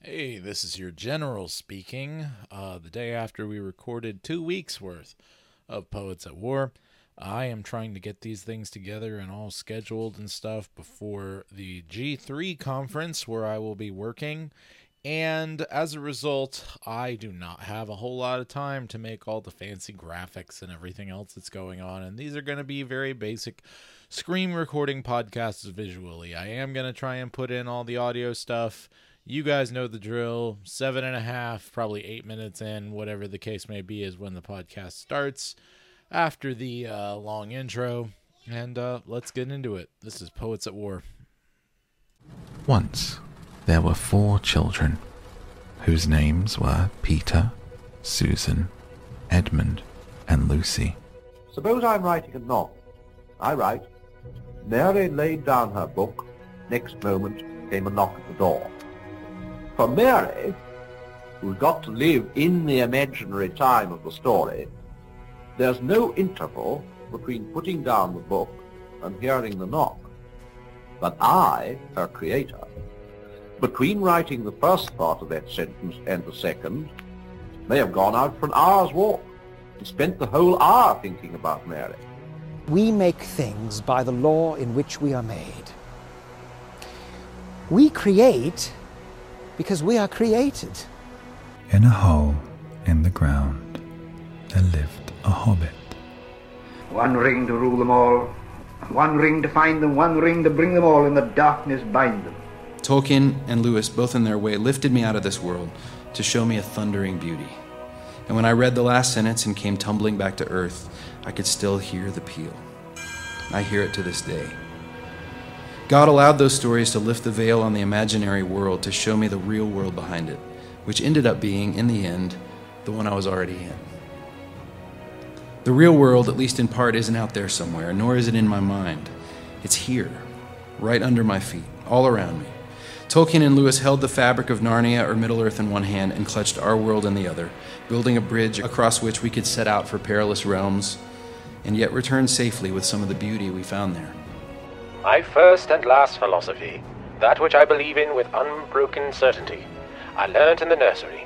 Hey, this is your general speaking. Uh, the day after we recorded two weeks worth of Poets at War, I am trying to get these things together and all scheduled and stuff before the G3 conference where I will be working. And as a result, I do not have a whole lot of time to make all the fancy graphics and everything else that's going on. And these are going to be very basic screen recording podcasts visually. I am going to try and put in all the audio stuff. You guys know the drill. Seven and a half, probably eight minutes in, whatever the case may be, is when the podcast starts after the uh, long intro. And uh, let's get into it. This is Poets at War. Once there were four children, whose names were Peter, Susan, Edmund, and Lucy. Suppose I'm writing a novel. I write, Mary laid down her book. Next moment came a knock at the door. For Mary, who's got to live in the imaginary time of the story, there's no interval between putting down the book and hearing the knock. But I, her creator, between writing the first part of that sentence and the second, may have gone out for an hour's walk and spent the whole hour thinking about Mary. We make things by the law in which we are made. We create because we are created. In a hole in the ground, there lived a hobbit. One ring to rule them all, one ring to find them, one ring to bring them all in the darkness bind them. Tolkien and Lewis, both in their way, lifted me out of this world to show me a thundering beauty. And when I read the last sentence and came tumbling back to earth, I could still hear the peal. I hear it to this day. God allowed those stories to lift the veil on the imaginary world to show me the real world behind it, which ended up being, in the end, the one I was already in. The real world, at least in part, isn't out there somewhere, nor is it in my mind. It's here, right under my feet, all around me. Tolkien and Lewis held the fabric of Narnia or Middle Earth in one hand and clutched our world in the other, building a bridge across which we could set out for perilous realms and yet return safely with some of the beauty we found there. My first and last philosophy, that which I believe in with unbroken certainty, I learnt in the nursery.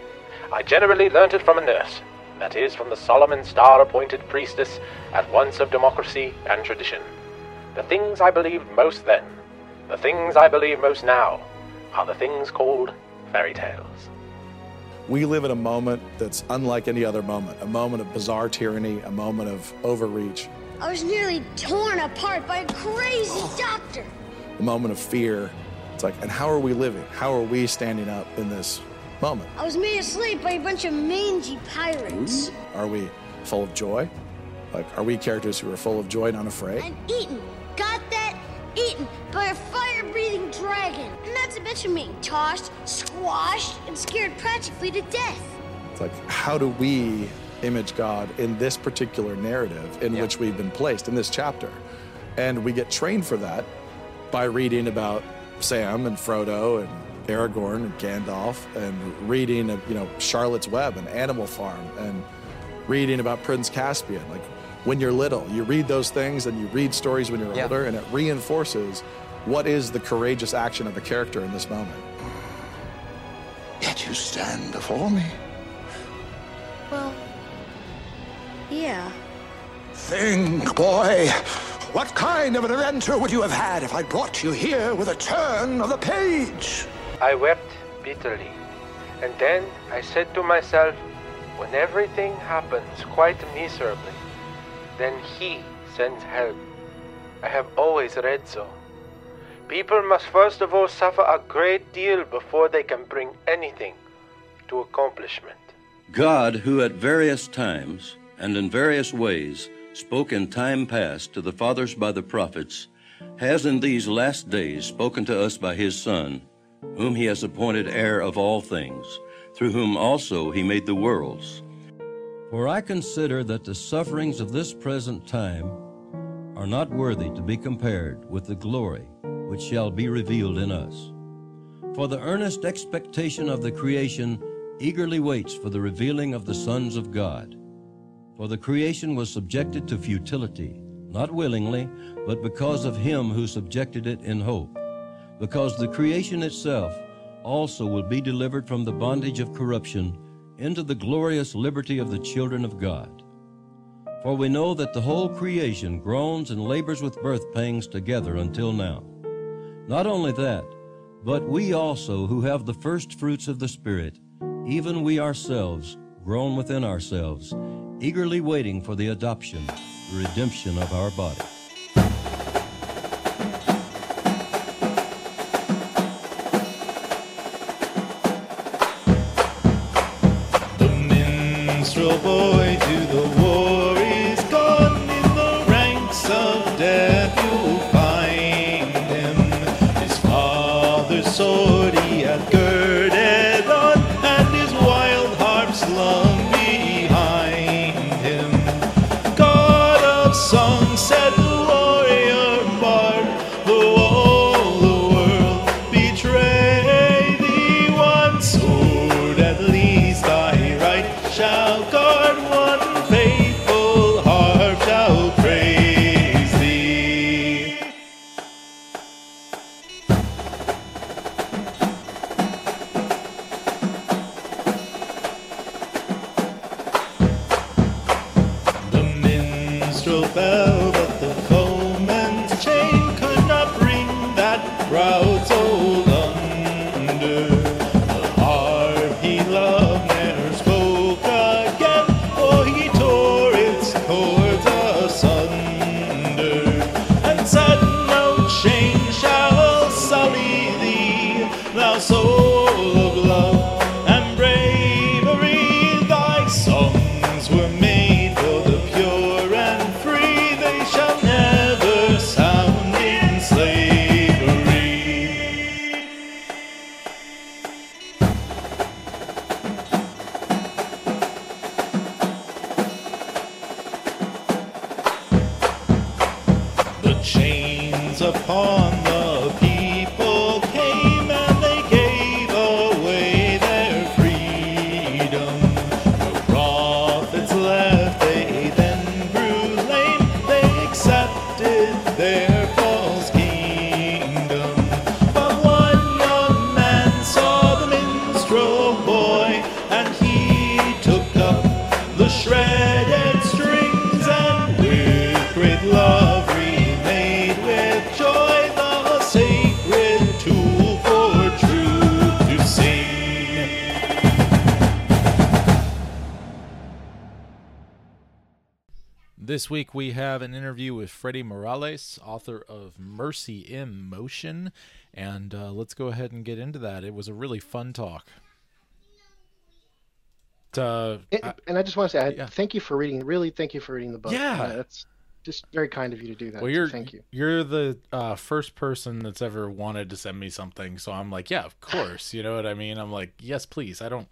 I generally learnt it from a nurse, that is, from the solemn and star appointed priestess at once of democracy and tradition. The things I believed most then, the things I believe most now, are the things called fairy tales. We live in a moment that's unlike any other moment a moment of bizarre tyranny, a moment of overreach, I was nearly torn apart by a crazy Oh. doctor. a moment of fear. It's like, and how are we living? How are we standing up in this moment? I was made asleep by a bunch of mangy pirates. Are we full of joy? Like, are we characters who are full of joy and unafraid? And eaten. Got that? Eaten by a fire breathing dragon. And that's a bitch of being tossed, squashed, and scared practically to death. It's like, how do we image God in this particular narrative in which we've been placed in this chapter? And we get trained for that by reading about Sam and Frodo and Aragorn and Gandalf and reading, you know, Charlotte's Web and Animal Farm and reading about Prince Caspian. Like when you're little, you read those things and you read stories when you're Yeah. older, and it reinforces what is the courageous action of a character in this moment. Yet you stand before me. Well, yeah. Think, boy. What kind of an adventure would you have had if I brought you here with a turn of the page? I wept bitterly, and then I said to myself, when everything happens quite miserably, then He sends help. I have always read so. People must first of all suffer a great deal before they can bring anything to accomplishment. God, who at various times and in various ways spoke in time past to the fathers by the prophets, has in these last days spoken to us by his Son, whom he has appointed heir of all things, through whom also he made the worlds. For I consider that the sufferings of this present time are not worthy to be compared with the glory which shall be revealed in us. For the earnest expectation of the creation eagerly waits for the revealing of the sons of God. For the creation was subjected to futility, not willingly, but because of him who subjected it in hope. Because the creation itself also will be delivered from the bondage of corruption into the glorious liberty of the children of God. For we know that the whole creation groans and labors with birth pangs together until now. Not only that, but we also, who have the first fruits of the Spirit, even we ourselves, groan within ourselves, eagerly waiting for the adoption, the redemption of our body. With Freddy Morales, author of Mercy in Motion, and uh, let's go ahead and get into that. It was a really fun talk. Uh, And, and I just want to say, I, thank you for reading. Really, thank you for reading the book. Yeah. Uh, that's just very kind of you to do that. well, you're thank you. you're the uh, first person that's ever wanted to send me something, so I'm like, yeah, of course. You know what I mean? I'm like, yes, please. I don't,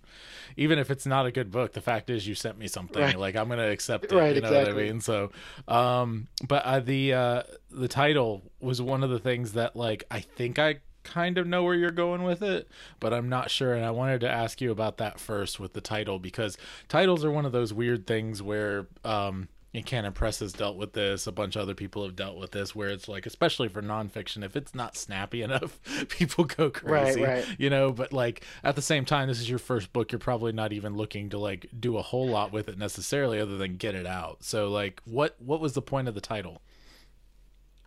even if it's not a good book. The fact is, you sent me something. Right. Like I'm gonna accept it. Right, you know what I exactly. mean? So, um, but uh, the uh, the title was one of the things that like I think I kind of know where you're going with it, but I'm not sure. And I wanted to ask you about that first with the title because titles are one of those weird things where um, and Canon Press has dealt with this. A bunch of other people have dealt with this, where it's like, especially for nonfiction, if it's not snappy enough, people go crazy, right. you know. But like at the same time, this is your first book. You're probably not even looking to like do a whole lot with it necessarily, other than get it out. So like, what what was the point of the title?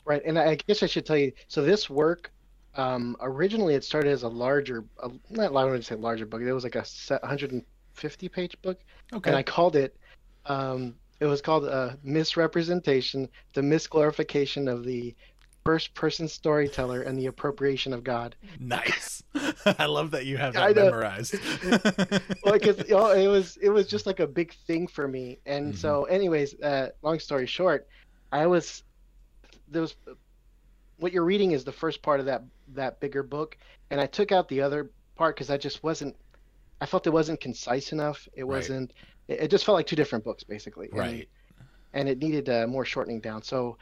Right, and I guess I should tell you. So this work, um, originally it started as a larger, a, not I wouldn't say larger book. It was like a 150 page book. Okay. And I called it. Um, it was called uh, misrepresentation, the misglorification of the first person storyteller and the appropriation of God. Nice. I love that you have that memorized. well, because you know, it was it was just like a big thing for me. And Mm-hmm. so, anyways, uh, long story short, I was there was what you're reading is the first part of that that bigger book, and I took out the other part because I just wasn't. I felt it wasn't concise enough. It Right. wasn't. It, it just felt like two different books, basically. Right. and it needed uh, more shortening down. So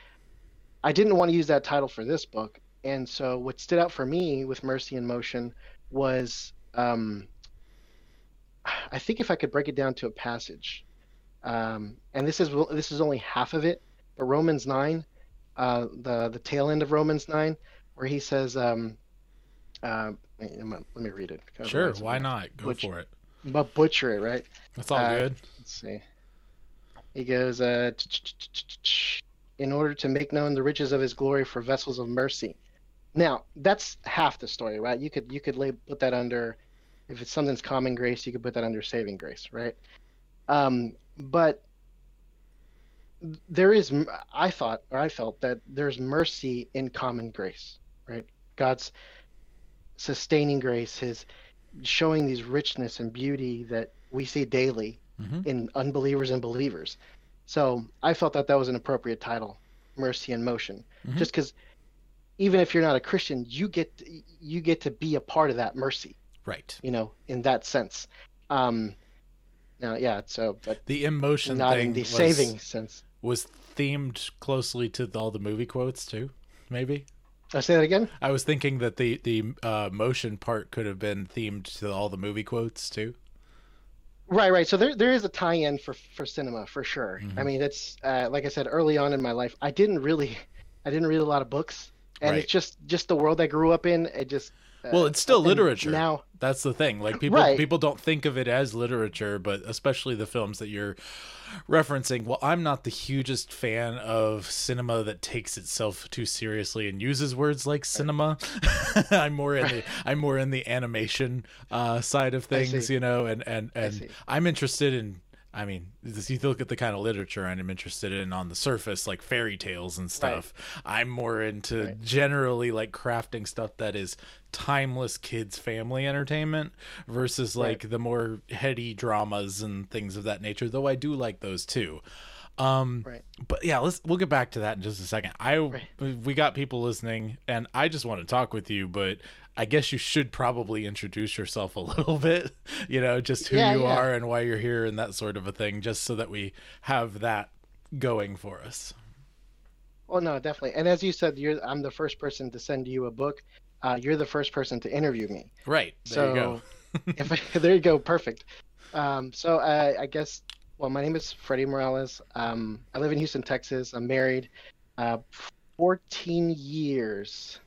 I didn't want to use that title for this book. And so what stood out for me with Mercy in Motion was um, I think if I could break it down to a passage, um, and this is this is only half of it, but Romans nine, uh, the the tail end of Romans nine, where he says, um, uh, let me- read it. Sure, why not? Go butch- for it. But butcher it, right? That's all Uh, good. Let's see. He goes, uh, in order to make known the riches of his glory for vessels of mercy. Now, that's half the story, right? You could you could lay, put that under, if it's something's common grace, you could put that under saving grace, right? Um, but there is, I thought, or I felt that there's mercy in common grace, right? God's sustaining grace, His showing these richness and beauty that we see daily Mhm. in unbelievers and believers. So I felt that that was an appropriate title, Mercy in Motion, Mhm. just because even if you're not a Christian, you get you get to be a part of that mercy, Right. you know, in that sense. Um, now, yeah, so but The emotion not thing in the was, saving sense. was themed closely to all the movie quotes too. Maybe. I say that again. I was thinking that the the uh, motion part could have been themed to all the movie quotes too. Right, right. So there, there is a tie-in for for cinema for sure. Mm-hmm. I mean, it's uh, like I said early on in my life, I didn't really, I didn't read a lot of books, and Right. it's just just the world I grew up in. It just Well, it's still literature. now. That's the thing. Like people Right. people don't think of it as literature, but especially the films that you're referencing. Well, I'm not the hugest fan of cinema that takes itself too seriously and uses words like cinema. I'm more in the I'm more in the animation uh, side of things, you know, and and and. I'm interested in I mean, if you look at the kind of literature I'm interested in on the surface, like fairy tales and stuff. I'm more into generally like crafting stuff that is timeless kids family entertainment versus like the more heady dramas and things of that nature. Though I do like those too. Um, Right. but yeah, let's we'll get back to that in just a second. I we got people listening, and I just want to talk with you, but I guess you should probably introduce yourself a little bit. You know, just who Yeah, you yeah. are and why you're here and that sort of a thing, just so that we have that going for us. Oh no, definitely. And as you said, you're I'm the first person to send you a book. Uh, you're the first person to interview me. Right. There you go. if I, there you go, perfect. Um, so uh, I guess, well, my name is Freddy Morales. Um, I live in Houston, Texas. I'm married, uh, 14 years.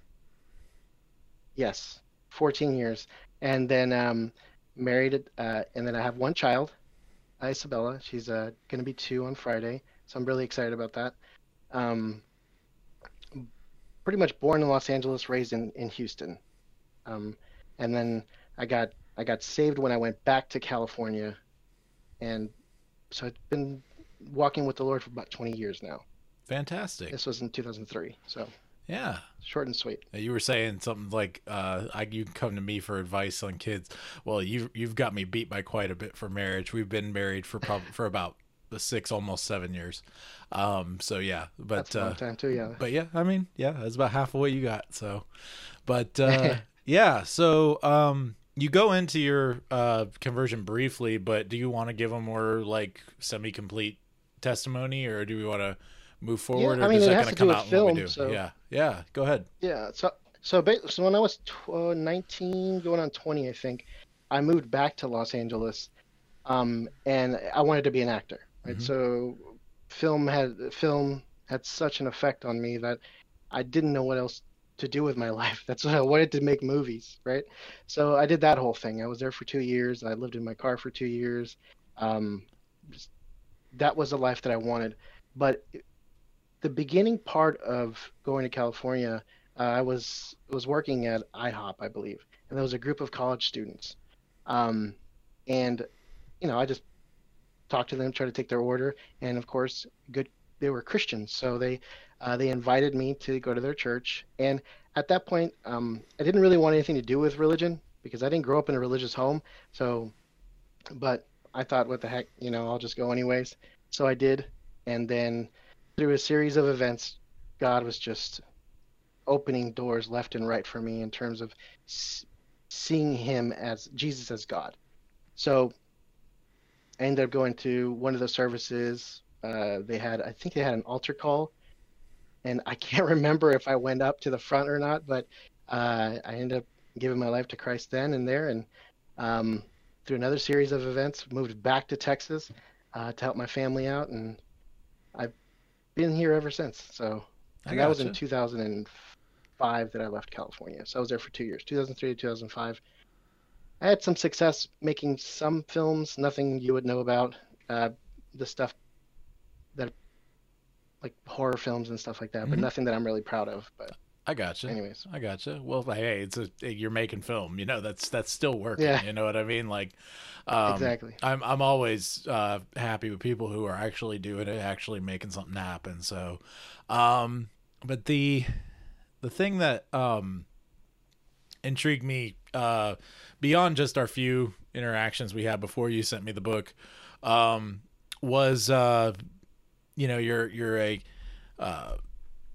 Yes, 14 years, and then um, married, uh, and then I have one child, Isabella. She's uh, going to be two on Friday, so I'm really excited about that. Pretty much born in Los Angeles, raised in in Houston, um, and then I got I got saved when I went back to California, and so I've been walking with the Lord for about 20 years now. Fantastic. This was in 2003, so Yeah. short and sweet. You were saying something like, uh, I, "You can come to me for advice on kids." Well, you you've got me beat by quite a bit for marriage. We've been married for prob- for about the six, almost seven years. Um, so yeah, but That's a long uh, time too, yeah. But yeah, I mean, yeah, that's about half of what you got. So, but uh, yeah, so um, you go into your uh, conversion briefly, but do you want to give a more like semi-complete testimony, or do we want to move forward, I or mean, is it that going to come out in what we do? so- Yeah, yeah, go ahead. Yeah. So so so when I was tw- uh, 19, going on 20, I think, I moved back to Los Angeles, um, and I wanted to be an actor. Right. Mhm. So film had film had such an effect on me that I didn't know what else to do with my life. That's what I wanted to make movies, right? So I did that whole thing. I was there for two years. I lived in my car for two years. Um, just- that was the life that I wanted. But the beginning part of going to California, uh, I was was working at IHOP, I believe, and there was a group of college students, um, and you know I just talked to them, try to take their order, and of course, good they were Christians, so they uh, they invited me to go to their church, and at that point, um, I didn't really want anything to do with religion because I didn't grow up in a religious home, so but I thought, what the heck, you know, I'll just go anyways. So I did, and then through a series of events, God was just opening doors left and right for me in terms of seeing Him as Jesus as God. So I ended up going to one of the services. Uh, they had, I think they had an altar call, and I can't remember if I went up to the front or not, but uh, I ended up giving my life to Christ then and there, and um, through another series of events, moved back to Texas uh, to help my family out, and I've been here ever since. So and that was in gotcha. 2000 and 2005 that I left California. So I was there for two years, 2003 to 2005. I had some success making some films, nothing you would know about. Uh, the stuff that, like horror films and stuff like that, but Mhm. nothing that I'm really proud of. But I gotcha. Anyways. I gotcha. Well, hey, it's a you're making film. You know, that's that's still working. Yeah. You know what I mean? Like, um, Exactly. I'm I'm always uh, happy with people who are actually doing it, actually making something happen. So, um, but the the thing that um intrigued me uh beyond just our few interactions we had before you sent me the book um was uh you know you're you're a uh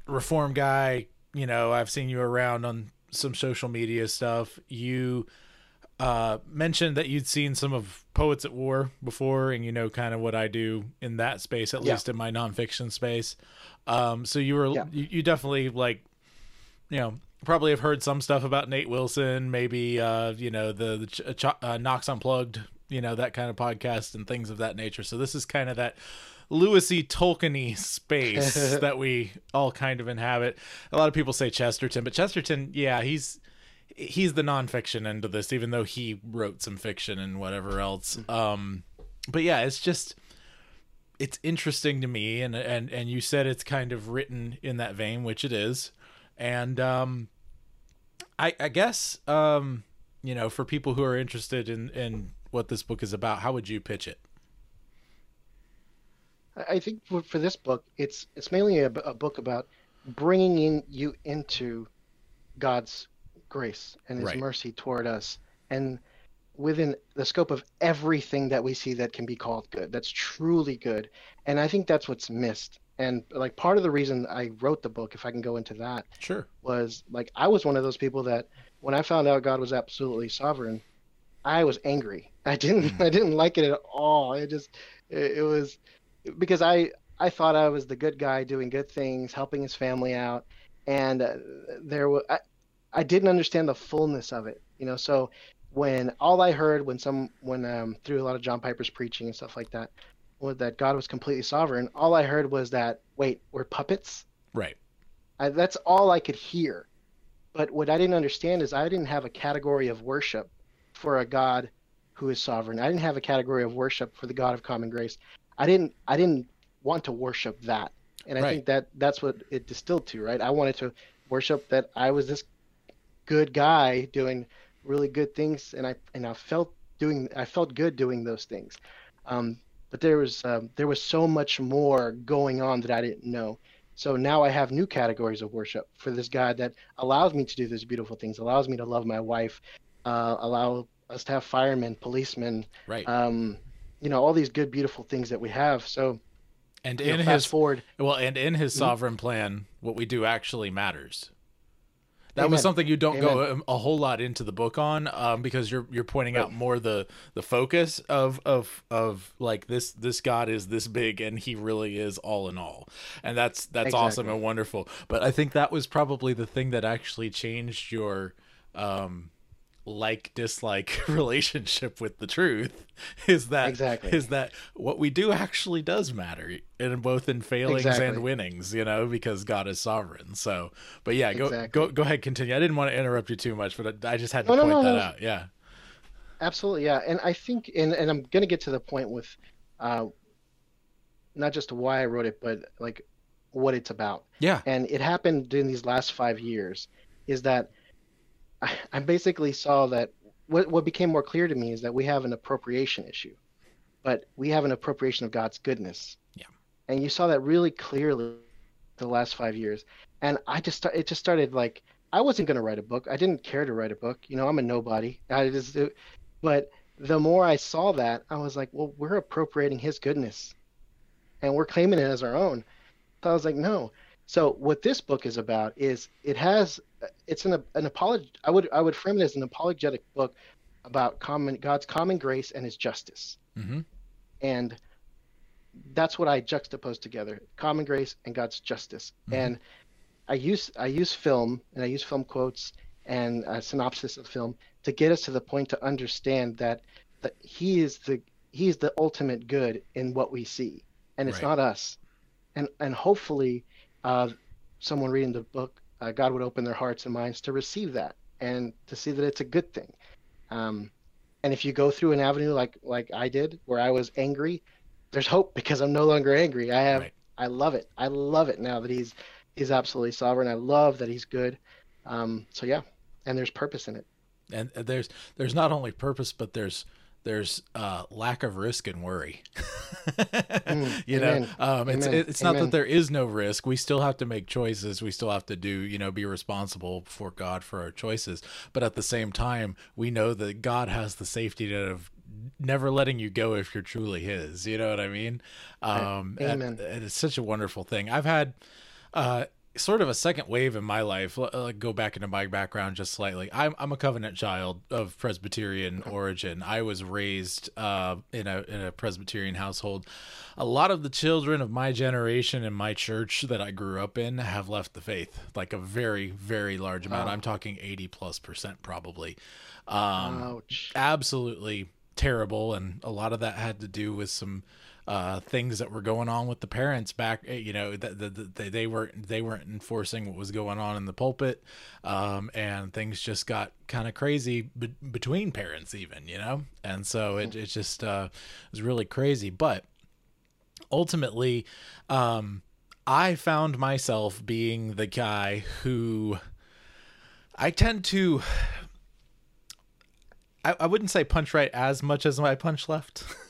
reform guy you know i've seen you around on some social media stuff you uh mentioned that you'd seen some of poets at war before and you know kind of what i do in that space at Yeah. least in my nonfiction space um so you were Yeah. you, you definitely like you know probably have heard some stuff about nate wilson maybe uh you know the the ch- ch- uh, knox unplugged you know that kind of podcast and things of that nature so this is kind of that Lewisy Tolkien space that we all kind of inhabit. A lot of people say Chesterton, but Chesterton, yeah, he's he's the nonfiction end of this, even though he wrote some fiction and whatever else. Um, but yeah, it's just it's interesting to me, and and and you said it's kind of written in that vein, which it is, and um, I I guess um, you know, for people who are interested in in what this book is about, how would you pitch it? I think for, for this book, it's it's mainly a book about bringing in you into God's grace and His Right. mercy toward us, and within the scope of everything that we see that can be called good, that's truly good. And I think that's what's missed. And like part of the reason I wrote the book, if I can go into that, Sure. was like I was one of those people that when I found out God was absolutely sovereign, I was angry. I didn't I didn't like it at all. It just it, it was because I I thought I was the good guy doing good things, helping his family out, and uh, there was I, I didn't understand the fullness of it. You know, so when all I heard when some when um through a lot of John Piper's preaching and stuff like that was that God was completely sovereign. All I heard was that wait, we're puppets. Right. I, that's all I could hear. But what I didn't understand is I didn't have a category of worship for a God who is sovereign. I didn't have a category of worship for the God of common grace. I didn't I didn't want to worship that. And I Right. think that that's what it distilled to, right? I wanted to worship that I was this good guy doing really good things and I and I felt doing I felt good doing those things. Um, but there was um, there was so much more going on that I didn't know. So now I have new categories of worship for this God that allows me to do these beautiful things, allows me to love my wife, uh, allow us to have firemen, policemen, Right. um, you know, all these good, beautiful things that we have. So, And know, in fast his forward, well, and in his Mhm. sovereign plan, what we do actually matters. That was something you don't go Amen. a, a whole lot into the book on, um, because you're you're pointing out more the the focus of of of like this this God is this big and he really is all in all, and that's that's awesome and wonderful. But I think that was probably the thing that actually changed your um like dislike relationship with the truth is that Exactly. is that what we do actually does matter in both in failings and winnings you know because god is sovereign so but yeah go Exactly. go go ahead continue i didn't want to interrupt you too much but i, just had to No, point no, that no. out yeah Absolutely, yeah. And I think, and, and I'm going to get to the point with uh, not just why I wrote it, but like what it's about. Yeah. And it happened in these last five years is that I, I basically saw that what, what became more clear to me is that we have an appropriation issue, but we have an appropriation of God's goodness. Yeah. And you saw that really clearly the last five years. And I just, it just started like, I wasn't going to write a book. I didn't care to write a book. You know, I'm a nobody. I just, it, but the more I saw that, I was like, well, we're appropriating his goodness and we're claiming it as our own. So I was like, no. So what this book is about is it has it's an an apolog I would I would frame it as an apologetic book about common God's common grace and his justice. mm-hmm. And that's what I juxtapose together, common grace and God's justice. Mhm. And I use I use film and I use film quotes and a synopsis of film to get us to the point to understand that that he is the he is the ultimate good in what we see, and it's Right. not us. And and hopefully, uh, someone reading the book uh, God would open their hearts and minds to receive that and to see that it's a good thing. Um, and if you go through an avenue like like I did, where I was angry, there's hope because I'm no longer angry. I have, I love it. I love it now that he's he's absolutely sovereign. I love that he's good. Um, so yeah, and there's purpose in it. And there's there's not only purpose, but there's there's uh, lack of risk and worry. Mm, you amen. know, um, it's Amen. it's not Amen. that there is no risk. We still have to make choices. We still have to do, you know, be responsible before God for our choices. But at the same time, we know that God has the safety net of never letting you go if you're truly His. You know what I mean? Um, and- Amen. and it's such a wonderful thing. I've had. Uh, sort of a second wave in my life. L- uh, go back into my background just slightly. I'm I'm a covenant child of Presbyterian origin. I was raised uh, in a in a Presbyterian household. A lot of the children of my generation in my church that I grew up in have left the faith, like a very very large amount. Oh. I'm talking 80 plus percent probably. Um, Ouch. Absolutely terrible, and a lot of that had to do with some uh, things that were going on with the parents back. eh, You know that the, the, they they weren't they weren't enforcing what was going on in the pulpit, um, and things just got kind of crazy be- between parents even. You know, and so it it just uh, was really crazy, but ultimately um i found myself being the guy who i tend to I, I wouldn't say punch right as much as my punch left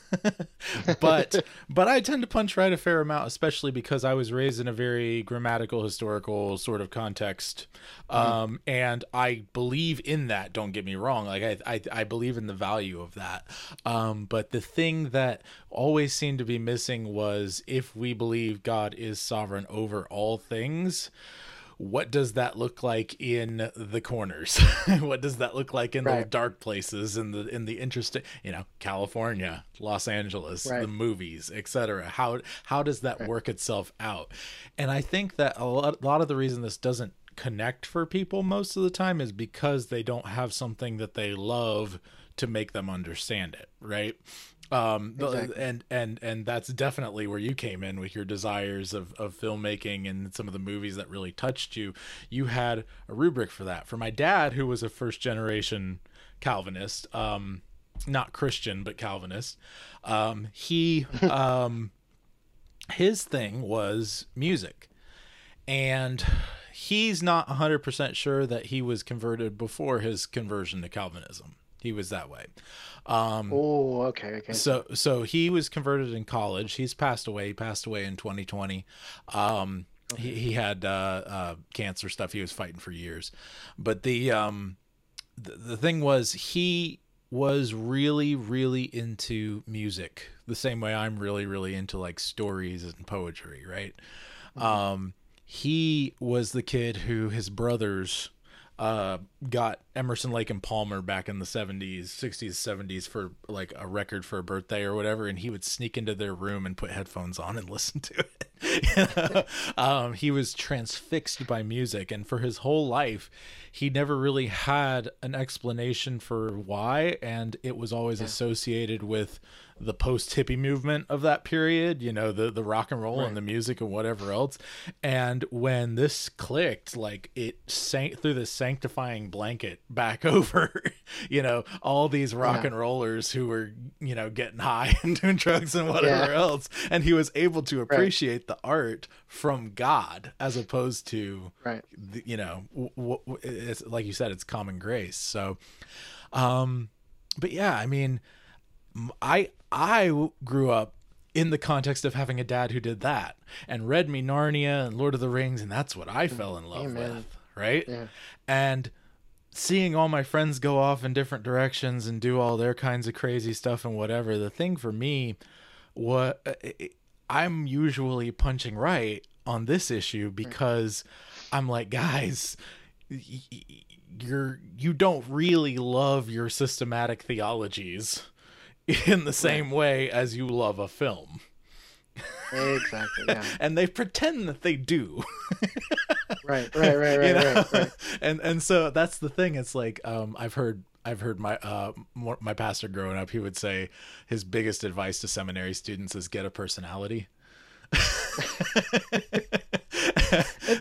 but but i tend to punch right a fair amount especially because i was raised in a very grammatical historical sort of context. Um and i believe in that don't get me wrong. Like i i, I believe in the value of that. Um but the thing that always seemed to be missing was if we believe god is sovereign over all things what does that look like in the corners? What does that look like in the dark places in the in the interesting you know california los angeles Right. the movies etc how how does that work itself out? And i think that a lot, a lot of the reason this doesn't connect for people most of the time is because they don't have something that they love to make them understand it right um Exactly. and and and that's definitely where you came in with your desires of, of filmmaking and some of the movies that really touched you. You had a rubric for that. For my dad who was a first generation calvinist um not christian but calvinist um he um his thing was music. And he's not 100% sure that he was converted before his conversion to calvinism he was that way um Oh, okay, okay. so so he was converted in college. He's passed away. He passed away in 2020. Um, he he had uh, uh, cancer stuff. He was fighting for years, but the um, the, the thing was he was really really into music the same way I'm really really into like stories and poetry, right? Um, he was the kid who his brothers uh, got Emerson Lake and Palmer back in the 70s, 60s, 70s for like a record for a birthday or whatever, and he would sneak into their room and put headphones on and listen to it. Um, he was transfixed by music, and for his whole life, he never really had an explanation for why, and it was always associated with the post hippie movement of that period, you know, the the rock and roll Right. and the music and whatever else. And when this clicked, like it sank through the sanctifying blanket back over, you know, all these rock Yeah. and rollers who were, you know, getting high and doing drugs and whatever Yeah. else. And he was able to appreciate the art from God as opposed to, Right. the, you know, w- w- it's like you said, it's common grace. So, um, but yeah, I mean, I, I grew up in the context of having a dad who did that and read me Narnia and Lord of the Rings, and that's what I fell in love Amen. with, right? Yeah. And seeing all my friends go off in different directions and do all their kinds of crazy stuff and whatever, the thing for me, what uh, I'm usually punching right on this issue because I'm like, guys, you're you don't really love your systematic theologies in the same way as you love a film. Exactly. Yeah. and they pretend that they do. Right. Right. Right. Right. You know? right. Right. and and so that's the thing. It's like um, I've heard I've heard my uh, my pastor growing up. He would say his biggest advice to seminary students is get a personality.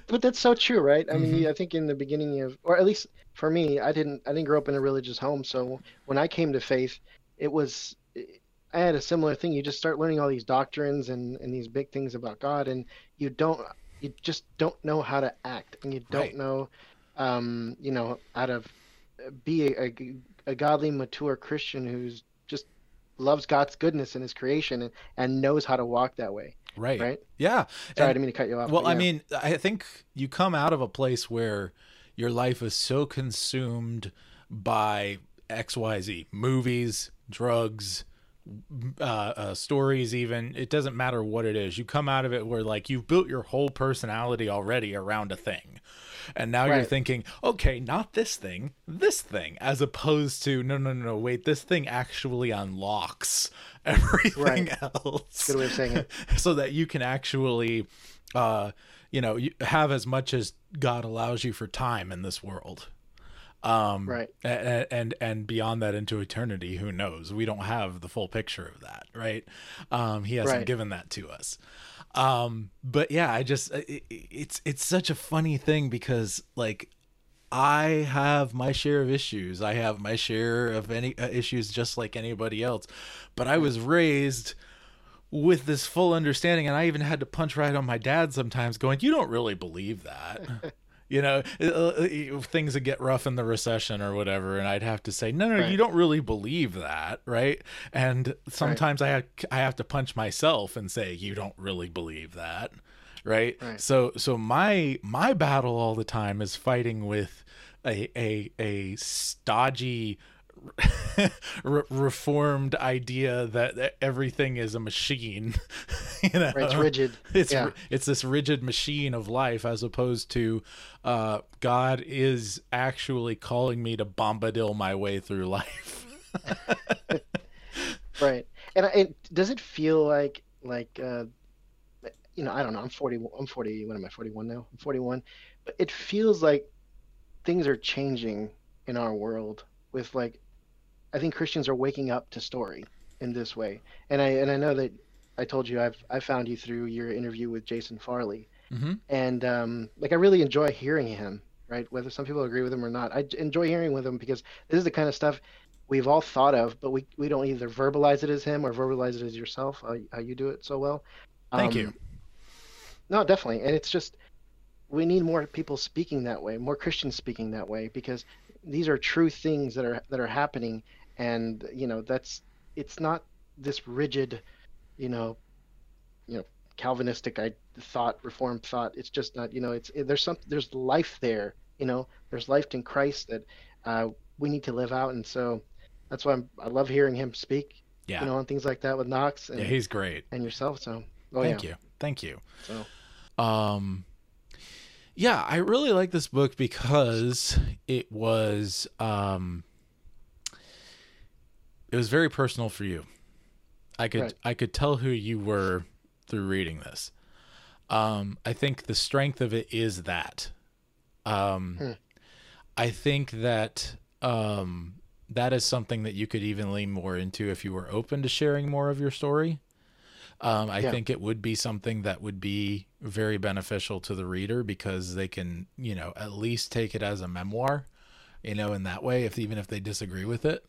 But that's so true, right? I mean, Mhm. I think in the beginning of, or at least for me, I didn't, I didn't grow up in a religious home. So when I came to faith, it was, I had a similar thing. You just start learning all these doctrines and and these big things about God, and you don't, you just don't know how to act, and you don't Right. know, um, you know, how to be a, a, a godly, mature Christian who's just loves God's goodness in His creation and, and knows how to walk that way. Right. Right. Yeah. Sorry, I didn't mean to cut you off. Well, but I mean, I think you come out of a place where your life is so consumed by XYZ movies, drugs, uh, uh, stories, even. It doesn't matter what it is. You come out of it where, like, you've built your whole personality already around a thing. And now you're thinking, okay, not this thing, this thing, as opposed to, no, no, no, no, wait, this thing actually unlocks everything Right. else Good way of saying it. so that you can actually uh you know you have as much as god allows you for time in this world um Right. and and, and beyond that into eternity who knows we don't have the full picture of that right um he hasn't Right. given that to us um but yeah i just it, it's it's such a funny thing because like I have my share of issues. I have my share of any uh, issues just like anybody else. But I was raised with this full understanding and I even had to punch right on my dad sometimes going, "You don't really believe that." you know, uh, uh, things would get rough in the recession or whatever and I'd have to say, "No, no, Right. you don't really believe that." Right? And sometimes I have, I have to punch myself and say, "You don't really believe that." right? Right. So so my my battle all the time is fighting with a a a stodgy re- reformed idea that everything is a machine you know? Right, it's rigid. it's Yeah. it's this rigid machine of life as opposed to uh god is actually calling me to bombadil my way through life. Right. And I- it does it feel like like uh you know i don't know i'm 40 i'm 40 what am i 41 now? I'm 41 but it feels like things are changing in our world with like i think christians are waking up to story in this way and i and i know that i told you i've i found you through your interview with jason farley mm-hmm. and um, like I really enjoy hearing him. Right, whether some people agree with him or not, I enjoy hearing with him because this is the kind of stuff we've all thought of, but we we don't either verbalize it as him or verbalize it as yourself. How, how you do it so well. Thank Um, you. No, definitely, and it's just we need more people speaking that way, more Christians speaking that way, because these are true things that are that are happening, and you know that's it's not this rigid, you know, you know Calvinistic I thought, Reformed thought. It's just not, you know, it's there's some there's life there, you know, there's life in Christ that uh, we need to live out, and so that's why I'm, I love hearing him speak, Yeah. you know, on things like that with Knox and yeah he's great and yourself. So, oh thank yeah. you thank you So Um, yeah, I really like this book because it was um, it was very personal for you. I could Right. I could tell who you were through reading this. Um, I think the strength of it is that. Um, Hmm. I think that um, that is something that you could even lean more into if you were open to sharing more of your story. Um, I Yeah. think it would be something that would be very beneficial to the reader because they can, you know, at least take it as a memoir, you know, in that way, if even if they disagree with it.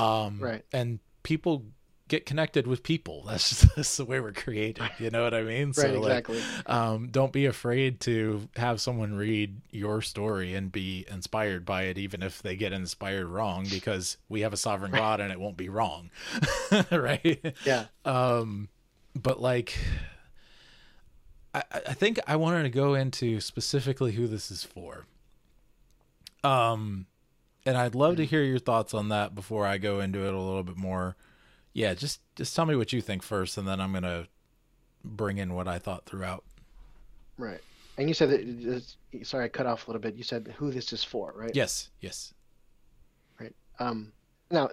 Um, Right. And people get connected with people. That's just that's the way we're created. You know what I mean? Right, like, exactly. um, don't be afraid to have someone read your story and be inspired by it, even if they get inspired wrong, because we have a sovereign God and it won't be wrong, right? Yeah. Um, but like, I, I think I wanted to go into specifically who this is for. Um, and I'd love to hear your thoughts on that before I go into it a little bit more. Yeah, just just tell me what you think first, and then I'm gonna bring in what I thought throughout. Right. And you said that. Sorry, I cut off a little bit. You said who this is for, right? Yes, yes. Right. Um, now,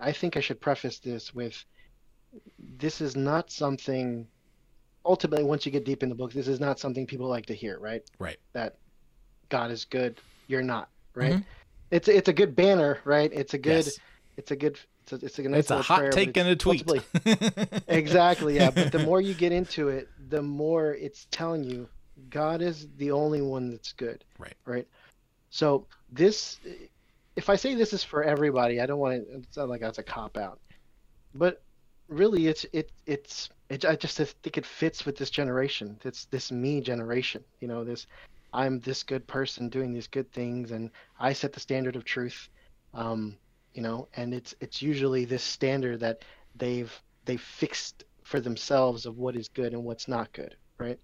I think I should preface this with this is not something. Ultimately, once you get deep in the book, this is not something people like to hear, right? Right. That God is good, you're not, right? Mhm. It's it's a good banner, right? It's a good, Yes. it's a good, it's a, it's a nice It's a hot prayer, take and a tweet. exactly, yeah. But the more you get into it, the more it's telling you God is the only one that's good. Right. Right. So this, if I say this is for everybody, I don't want to sound like that's a cop out, but really, it's it it's it, I just think it fits with this generation. It's this me generation. You know, this I'm this good person doing these good things, and I set the standard of truth. Um, you know, and it's it's usually this standard that they've they've fixed for themselves of what is good and what's not good, right?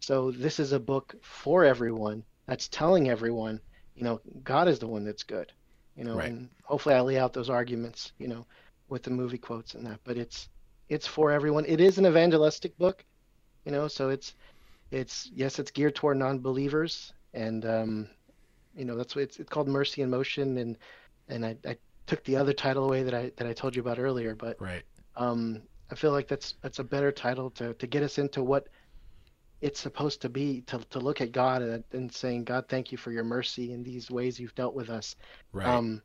So this is a book for everyone that's telling everyone, you know, God is the one that's good, you know, Right. and hopefully I lay out those arguments, you know, with the movie quotes and that, but it's it's for everyone. It is an evangelistic book, you know, so it's it's yes, it's geared toward non-believers, and um, you know that's what it's, it's called Mercy in Motion, and and I, I took the other title away that I that I told you about earlier, but Right. um, I feel like that's that's a better title to to get us into what it's supposed to be to to look at God and, and saying, God, thank you for your mercy in these ways you've dealt with us. Right. Um,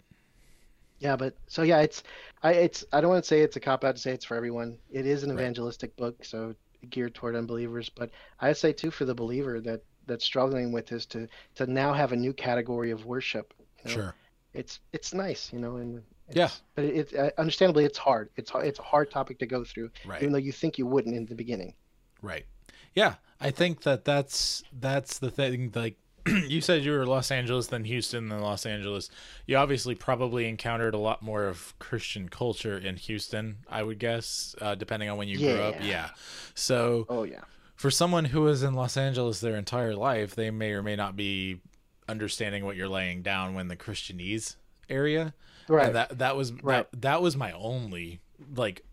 yeah, but so yeah, it's I it's I don't want to say it's a cop out to say it's for everyone. It is an evangelistic book, so geared toward unbelievers. But I say too for the believer that that's struggling with this to to now have a new category of worship. you know? Sure. It's it's nice, you know, and it's, Yeah. But it, it uh, understandably it's hard. It's it's a hard topic to go through, Right. even though you think you wouldn't in the beginning. Right. Yeah, I think that that's that's the thing. Like you said, you were Los Angeles, then Houston, then Los Angeles. You obviously probably encountered a lot more of Christian culture in Houston, I would guess, uh, depending on when you grew up. Yeah. Yeah. So. Oh yeah. For someone who was in Los Angeles their entire life, they may or may not be understanding what you're laying down when the Christianese area. Right. And that that was Right. that, that was my only like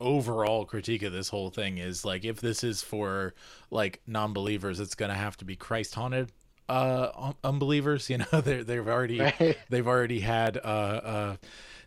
overall critique of this whole thing is like if this is for like non-believers it's going to have to be christ haunted uh unbelievers you know they're they've already Right. they've already had uh uh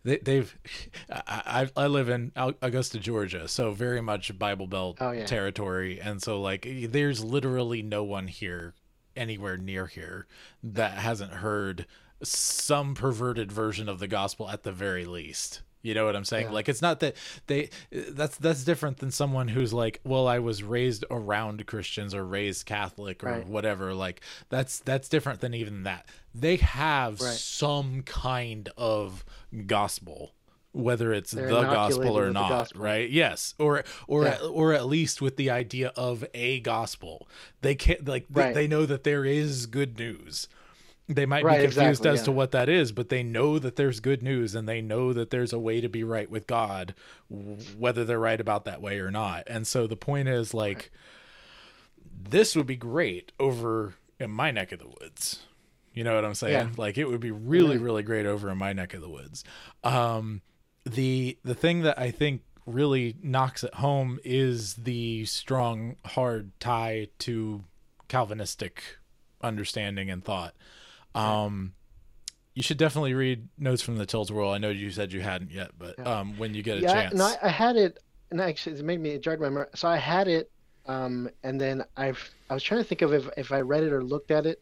they, they've I, I I live in augusta georgia so very much bible belt Oh, yeah. territory and so like there's literally no one here anywhere near here that hasn't heard some perverted version of the gospel at the very least you know what i'm saying Yeah. like it's not that they that's that's different than someone who's like well i was raised around christians or raised catholic or Right. whatever like that's that's different than even that they have Right. some kind of gospel whether it's They're the gospel or not gospel. right yes or or Yeah. or at least with the idea of a gospel they can't like they, Right. they know that there is good news they might Right, be confused exactly, as to what that is but they know that there's good news and they know that there's a way to be right with god whether they're right about that way or not. And so the point is like this would be great over in my neck of the woods. You know what i'm saying? Yeah. like it would be really Mhm. really great over in my neck of the woods. Um the the thing that i think really knocks it home is the strong hard tie to calvinistic understanding and thought um you should definitely read notes from the Tilt-A-Whirl i know you said you hadn't yet but um when you get a yeah, chance no, I, I had it, and actually, it made me it jarred my memory. So I had it, um, and then I've I was trying to think of if if I read it or looked at it,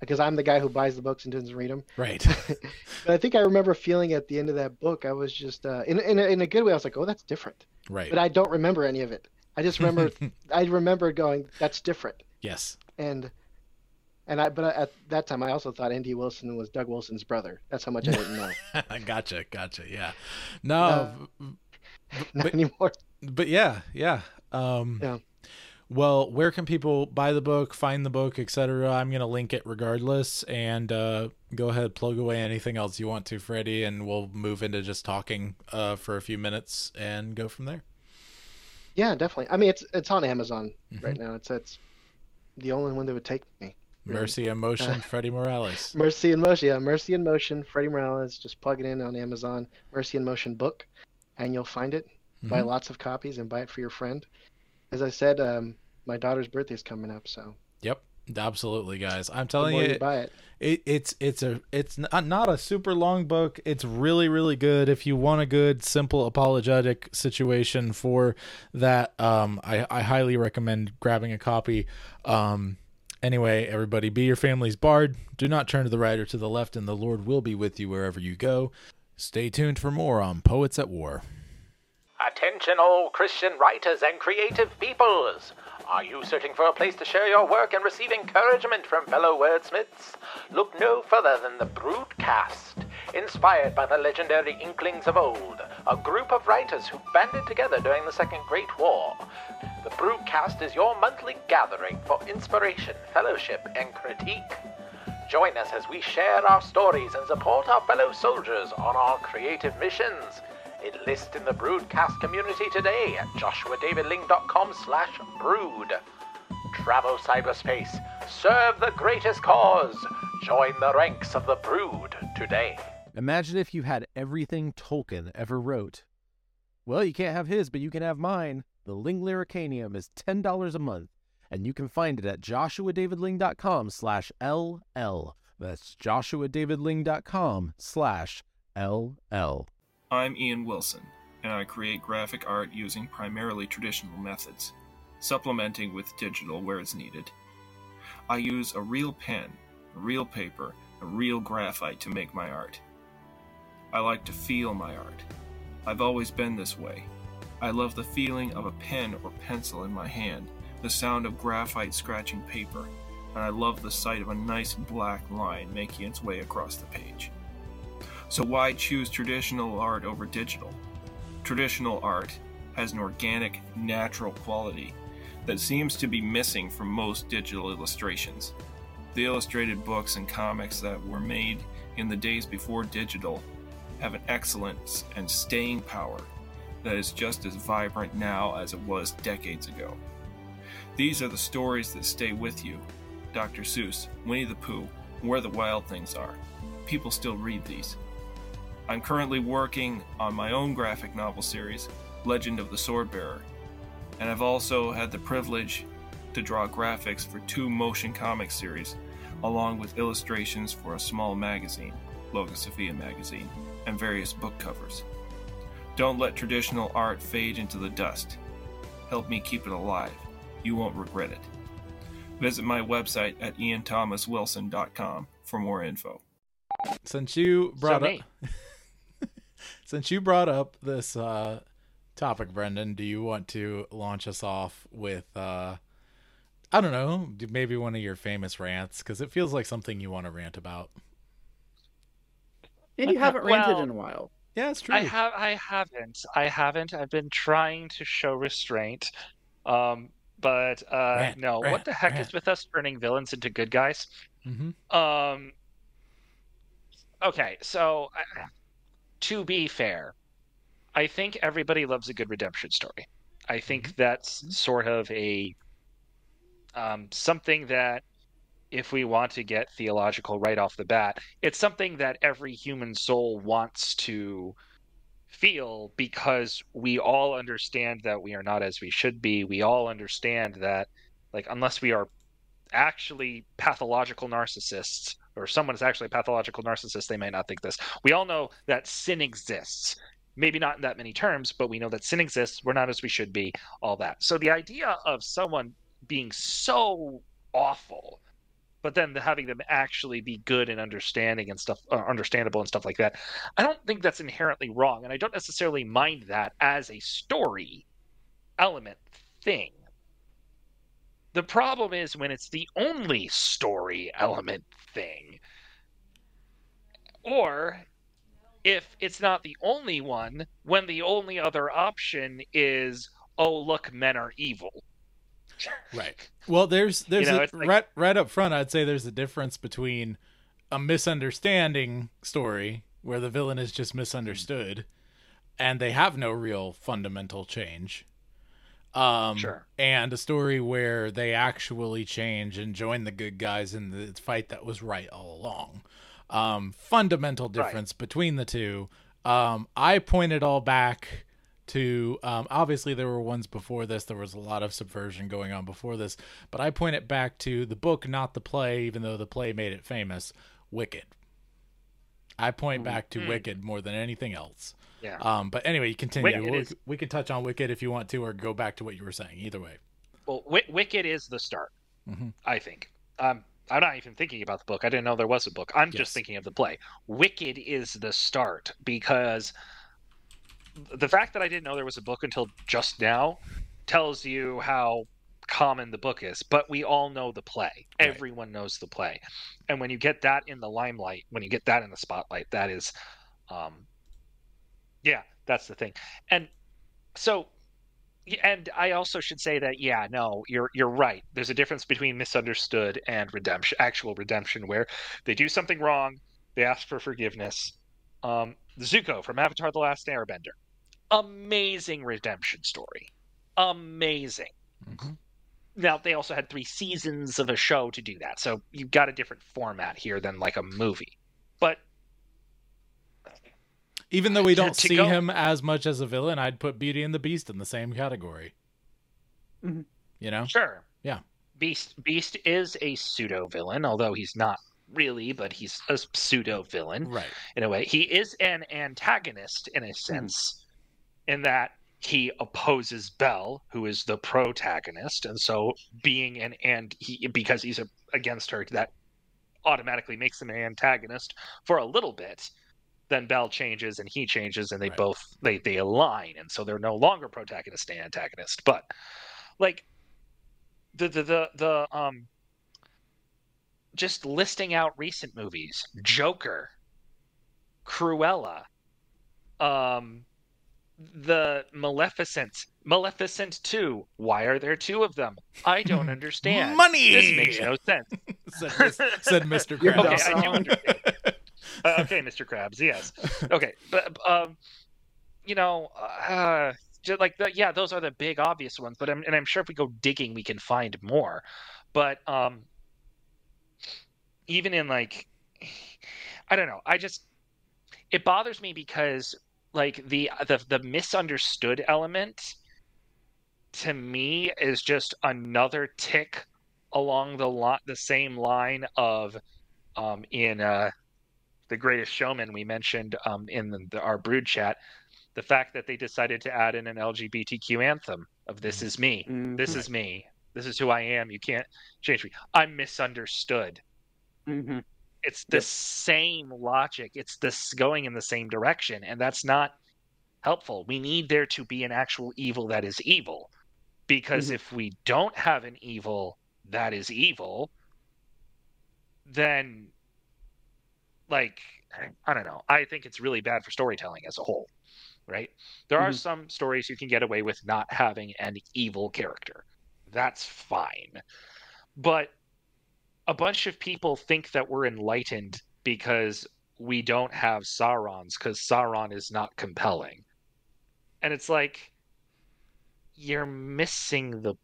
because I'm the guy who buys the books and doesn't read them. right But I think I remember feeling at the end of that book, I was just uh, in in a, in a good way. I was like, oh, that's different. right But I don't remember any of it. I just remember I remember going, that's different. yes And and I but at that time I also thought N.D. Wilson was Doug Wilson's brother. That's how much I didn't know. gotcha gotcha yeah no Not but- anymore. but yeah yeah um Yeah. well where can people buy the book find the book etc i'm gonna link it regardless and uh go ahead plug away anything else you want to Freddy and we'll move into just talking uh for a few minutes and go from there Yeah, definitely. I mean, it's it's on Amazon Mm-hmm. right now. It's it's the only one that would take me. Mercy and motion Uh, Freddy Morales Mercy in Motion, yeah, Mercy in Motion, Freddy Morales. Just plug it in on Amazon, Mercy in Motion book, and you'll find it. Buy Mhm. lots of copies and buy it for your friend. As I said, um, my daughter's birthday is coming up, so Yep, absolutely, guys. I'm telling you, you buy it. it, it's it's a it's not, not a super long book. It's really really good. If you want a good simple apologetic situation for that, um, I I highly recommend grabbing a copy. Um, anyway, everybody, be your family's bard. Do not turn to the right or to the left, and the Lord will be with you wherever you go. Stay tuned for more on Poets at War. Attention, all Christian writers and creative peoples! Are you searching for a place to share your work and receive encouragement from fellow wordsmiths? Look no further than the Broodcast. Inspired by the legendary Inklings of old, a group of writers who banded together during the Second Great War. The Broodcast is your monthly gathering for inspiration, fellowship, and critique. Join us as we share our stories and support our fellow soldiers on our creative missions. Enlist in the Broodcast community today at joshuadavidling.com slash brood. Travel cyberspace. Serve the greatest cause. Join the ranks of the Brood today. Imagine if you had everything Tolkien ever wrote. Well, you can't have his, but you can have mine. The Ling Lyricanium is $10 a month, and you can find it at joshuadavidling.com slash LL. That's joshuadavidling.com slash LL. I'm Ian Wilson, and I create graphic art using primarily traditional methods, supplementing with digital where it's needed. I use a real pen, a real paper, a real graphite to make my art. I like to feel my art. I've always been this way. I love the feeling of a pen or pencil in my hand, the sound of graphite scratching paper, and I love the sight of a nice black line making its way across the page. So why choose traditional art over digital? Traditional art has an organic, natural quality that seems to be missing from most digital illustrations. The illustrated books and comics that were made in the days before digital have an excellence and staying power that is just as vibrant now as it was decades ago. These are the stories that stay with you. Dr. Seuss, Winnie the Pooh, Where the Wild Things Are. People still read these. I'm currently working on my own graphic novel series, Legend of the Swordbearer, and I've also had the privilege to draw graphics for two motion comic series, along with illustrations for a small magazine, Logosophia magazine, and various book covers. Don't let traditional art fade into the dust. Help me keep it alive. You won't regret it. Visit my website at ianthomaswilson.com for more info. Since you brought So up since you brought up this uh, topic, Brendan, do you want to launch us off with uh, I don't know, maybe one of your famous rants because it feels like something you want to rant about. And you haven't ranted Well, in a while. Yeah, it's true. I have I haven't. I haven't. I've been trying to show restraint. Um but uh Rant, no, what the heck rant. is with us turning villains into good guys? Mm-hmm. Um Okay, so uh, to be fair, I think everybody loves a good redemption story. I think that's sort of a um, something that if we want to get theological right off the bat, it's something that every human soul wants to feel because we all understand that we are not as we should be. We all understand that, like, unless we are actually pathological narcissists, or someone is actually a pathological narcissist, they may not think this. We all know that sin exists. Maybe not in that many terms, but we know that sin exists. We're not as we should be, all that. So the idea of someone being so awful but then the, having them actually be good and understanding and stuff uh, understandable and stuff like that i don't think that's inherently wrong and i don't necessarily mind that as a story element thing. The problem is when it's the only story element thing or if it's not the only one when the only other option is oh look men are evil Right. Well, there's there's know, a, like- right right up front. I'd say there's a difference between a misunderstanding story where the villain is just misunderstood, and they have no real fundamental change. Um, Sure. And a story where they actually change and join the good guys in the fight that was right all along. Um, fundamental difference between the two. Um, I pointed all back to um, obviously there were ones before this there was a lot of subversion going on before this but i point it back to the book not the play even though the play made it famous wicked i point back to Mm. wicked more than anything else Yeah. um but anyway you continue we, is- we can touch on wicked if you want to or go back to what you were saying either way Well, Wi- Wicked is the start, Mhm. I think. Um, I'm not even thinking about the book. I didn't know there was a book. I'm Yes. just thinking of the play. Wicked is the start because the fact that I didn't know there was a book until just now tells you how common the book is, but we all know the play. Everyone knows the play. And when you get that in the limelight, when you get that in the spotlight, that is um yeah, that's the thing. And so and I also should say that yeah, no, you're you're right. There's a difference between misunderstood and redemption, actual redemption where they do something wrong, they ask for forgiveness. Um Zuko from Avatar the Last Airbender. Amazing redemption story. Amazing. Now they also had 3 seasons of a show to do that. So you've got a different format here than like a movie. But Even though we don't to see go- him as much as a villain, I'd put Beauty and the Beast in the same category. Mhm. You know? Sure. Yeah. Beast Beast is a pseudo villain, although he's not really, but he's a pseudo villain. Right. In a way. He is an antagonist in a sense, in that he opposes Belle, who is the protagonist, and so being an and he because he's a, against her, that automatically makes him an antagonist for a little bit. Then Belle changes and he changes, and they both they they align, and so they're no longer protagonist and antagonist. But like the the the, the um just listing out recent movies joker cruella um the maleficent maleficent 2 why are there two of them i don't understand Money! this makes no sense said, Mis- said Mr. You're Krabs. okay, I do. Uh, okay, Mr. Krabs. Yes. Okay, but um, you know, uh, just like the, yeah, those are the big obvious ones. But I'm, and I'm sure if we go digging, we can find more. But um, even in like, I don't know. I just it bothers me because like the the the misunderstood element to me is just another tick along the lot the same line of um in uh the greatest showman we mentioned um in the, the, our brood chat the fact that they decided to add in an lgbtq anthem of this is me this is me this is who i am you can't change me. I'm misunderstood. Mm-hmm. It's the same logic. It's this going in the same direction and that's not helpful. We need there to be an actual evil that is evil because Mhm. if we don't have an evil that is evil then like i don't know. I think it's really bad for storytelling as a whole right? There are Mhm. some stories you can get away with not having an evil character. That's fine. But a bunch of people think that we're enlightened because we don't have Saurons because Sauron is not compelling. And it's like you're missing the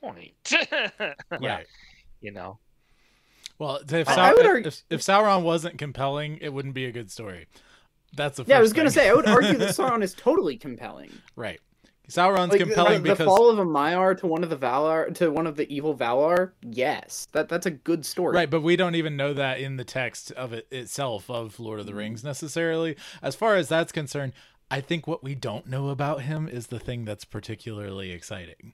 point. Right. You know. Well, if, I- Sau- would argue- if, if Sauron wasn't compelling, it wouldn't be a good story. That's the Yeah, I was gonna say I would argue that Sauron is totally compelling. right. Sauron's Like, the- compelling the, because fall of a Maiar to one of the Valar to one of the evil Valar. Yes, that that's a good story. Right, but we don't even know that in the text of it itself of Lord of the Rings necessarily. As far as that's concerned, I think what we don't know about him is the thing that's particularly exciting.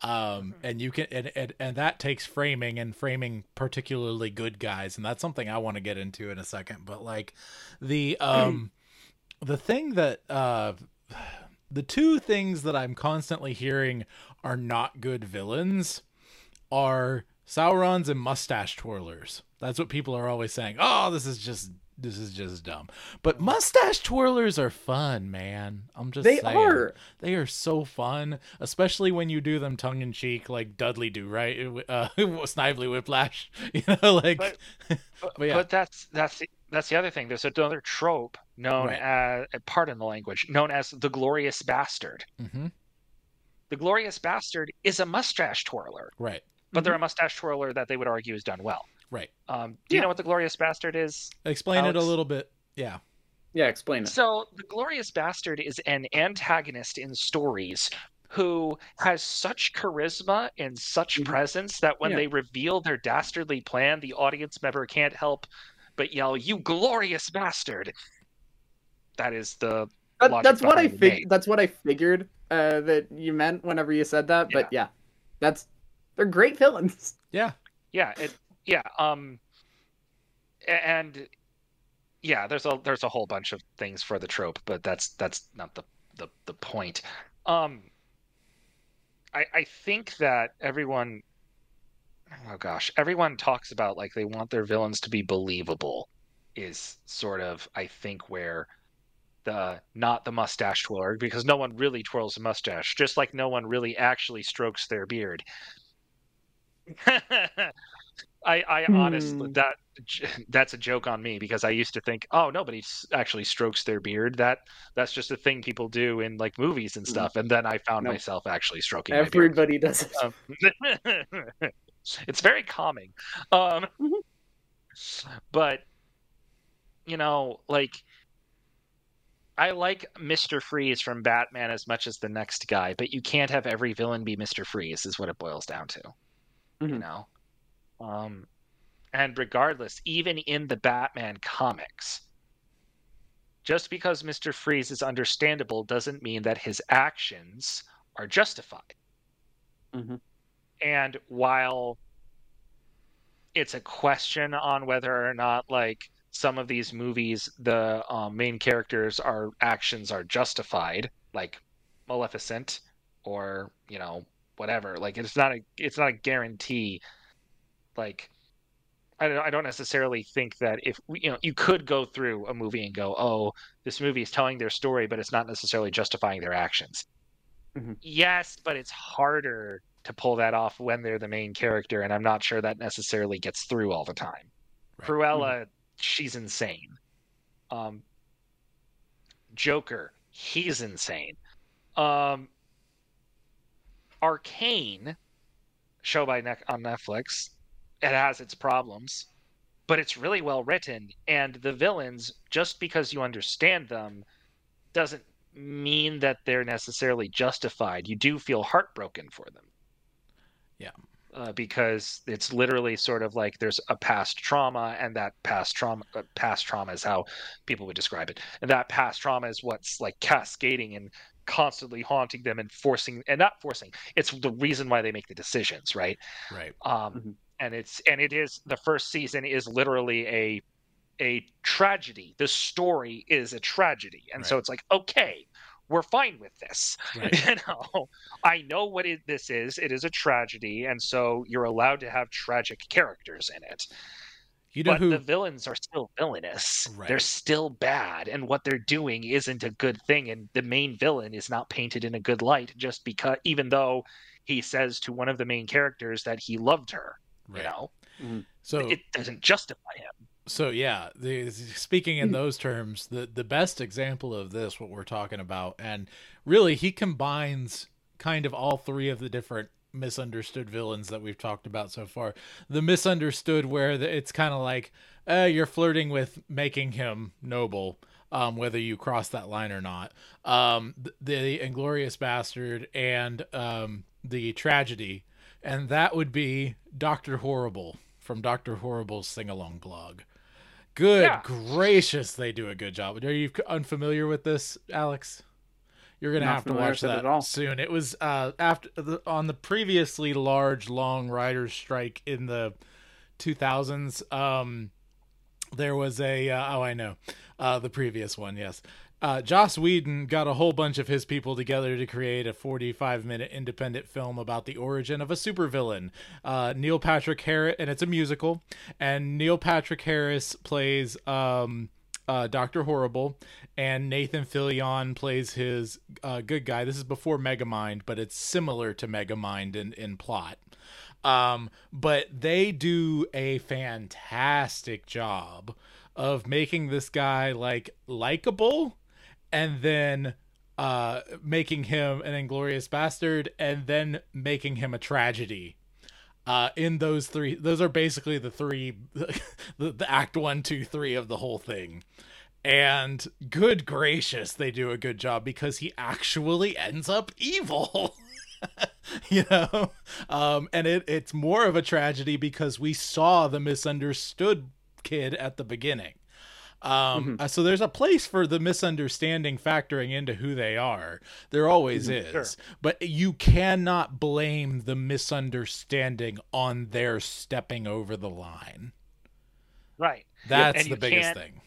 Um, and you can and, and and that takes framing and framing particularly good guys, and that's something I want to get into in a second. But like the um the thing that uh the two things that I'm constantly hearing are not good villains are Saurons and mustache twirlers. That's what people are always saying. Oh, this is just this is just dumb. But mustache twirlers are fun, man. I'm just They saying. are. They are so fun, especially when you do them tongue in cheek like Dudley Do-Right? Uh, Snidely Whiplash, you know, like. But, but, But yeah. but that's that's the, that's the other thing. There's another trope known Right. as pardon the language, known as the glorious bastard. hmm The glorious bastard is a mustache twirler, Right. but they're a mustache twirler that they would argue is done well. Right. Um, do you know what the glorious bastard is? Explain it a little bit. Yeah. Yeah, explain it. So, the Glorious Bastard is an antagonist in stories who has such charisma and such presence that when Yeah. they reveal their dastardly plan, the audience member can't help but yell, "You glorious bastard!" That is the That, logic that's what I behind the fig- That's what I figured uh, that you meant whenever you said that. But yeah, that's they're great villains. Yeah. Yeah, it yeah, um and yeah, there's a there's a whole bunch of things for the trope, but that's that's not the the, the point. Um I, I think that everyone oh gosh everyone talks about like they want their villains to be believable is sort of i think where the not the mustache twirler because no one really twirls a mustache just like no one really actually strokes their beard I, I honestly Hmm. that that's a joke on me because I used to think, oh, nobody actually strokes their beard. That that's just a thing people do in like movies and stuff. And then I found Nope. myself actually stroking my beard. Everybody does it. Um, it's very calming. Um, but you know, like I like Mister Freeze from Batman as much as the next guy, but you can't have every villain be Mister Freeze. Is what it boils down to. You know, um, and regardless, even in the Batman comics, just because Mister Freeze is understandable doesn't mean that his actions are justified. And while it's a question on whether or not like some of these movies the um, main characters are actions are justified like maleficent or you know whatever like it's not a it's not a guarantee like I don't, I don't necessarily think that if you know you could go through a movie and go oh this movie is telling their story but it's not necessarily justifying their actions. Yes but it's harder to pull that off when they're the main character and i'm not sure that necessarily gets through all the time. Cruella she's insane. Um joker he's insane. Um arcane show by ne- on netflix it has its problems but it's really well written and the villains just because you understand them doesn't mean that they're necessarily justified. You do feel heartbroken for them Yeah. uh, because it's literally sort of like there's a past trauma and that past trauma uh, past trauma is how people would describe it. And that past trauma is what's like cascading and constantly haunting them and forcing and not forcing it's the reason why they make the decisions right? Right. um and it's and it is the first season is literally a a tragedy. The story is a tragedy. And so it's like okay we're fine with this. You know i know what it, this is. It is a tragedy and so you're allowed to have tragic characters in it. You know but who- the villains are still villainous. They're still bad and what they're doing isn't a good thing and the main villain is not painted in a good light just because even though he says to one of the main characters that he loved her you know? Mm-hmm. So it doesn't justify him So yeah, the, speaking in those terms, the the best example of this, what we're talking about, and really he combines kind of all three of the different misunderstood villains that we've talked about so far. The misunderstood, where the, it's kind of like, uh, you're flirting with making him noble, um, whether you cross that line or not. Um, the, the inglorious bastard and um, the tragedy, and that would be Doctor Horrible from Doctor Horrible's sing along blog. Good Yeah. gracious, they do a good job. Are you unfamiliar with this, Alex? You're gonna Not have to watch that at all. soon. It was uh, after the, on the previously large long writers' strike in the 2000s. Um, there was a uh, oh I know, uh, the previous one. Yes, uh, Joss Whedon got a whole bunch of his people together to create a 45 minute independent film about the origin of a supervillain. Uh, Neil Patrick Harris, and it's a musical, and Neil Patrick Harris plays um, uh, Doctor Horrible, and Nathan Fillion plays his uh, good guy. This is before Megamind, but it's similar to Megamind in in plot. Um, but they do a fantastic job of making this guy like likable and then uh making him an inglorious bastard and then making him a tragedy. Uh in those three those are basically the three the, the act one two three of the whole thing. And good gracious they do a good job because he actually ends up evil. You know? Um and it it's more of a tragedy because we saw the misunderstood kid at the beginning um uh, so there's a place for the misunderstanding factoring into who they are. There always Mhm, is. Sure. but you cannot blame the misunderstanding on their stepping over the line. Right. That's the biggest thing.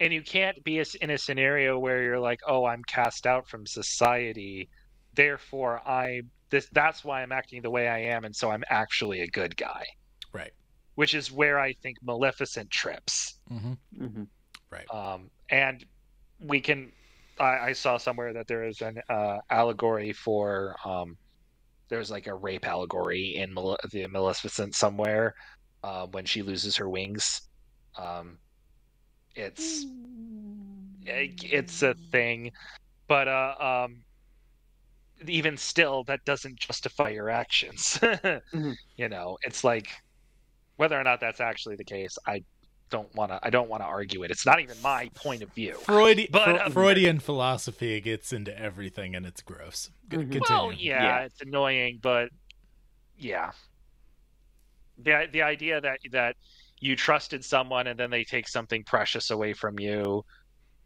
and you can't be a- in a scenario where you're like oh i'm cast out from society. Therefore I this that's why I'm acting the way I am, and so I'm actually a good guy. Right. Which is where I think Maleficent trips. Mm-hmm. Right. Um, and we can. I, I saw somewhere that there is an uh, allegory for. Um, there's like a rape allegory in Male- the Maleficent somewhere uh, when she loses her wings. Um, it's it- it's a thing, but uh, um, even still, that doesn't justify your actions. You know, it's like whether or not that's actually the case. I don't want to. I don't want to argue it. It's not even my point of view. Freud, but Fre- um, Freudian philosophy gets into everything, and it's gross. G- Continue. Well, yeah, it's annoying, but yeah, the the idea that that you trusted someone and then they take something precious away from you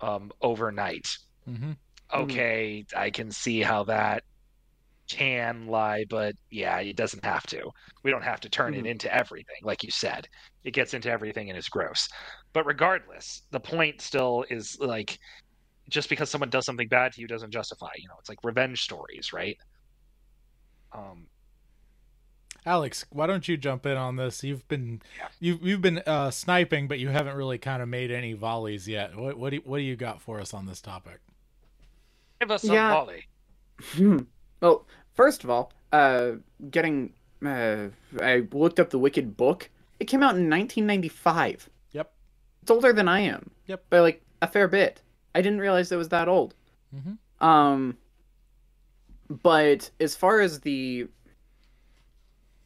um, overnight. Mm-hmm. Okay, I can see how that can lie, but yeah, it doesn't have to. We don't have to turn it Mhm. into everything, like you said. It gets into everything and is gross. But regardless, the point still is like just because someone does something bad to you doesn't justify. You know, it's like revenge stories, right? Um, Alex, why don't you jump in on this? You've been yeah. you've you've been uh, sniping, but you haven't really kind of made any volleys yet. What what do you, what do you got for us on this topic? give us some Yeah. volley. Hmm. Well, first of all, uh, getting uh, I looked up the Wicked book. It came out in 1995. Yep. It's older than I am. Yep. By like a fair bit. I didn't realize it was that old. Mm-hmm. Um. But as far as the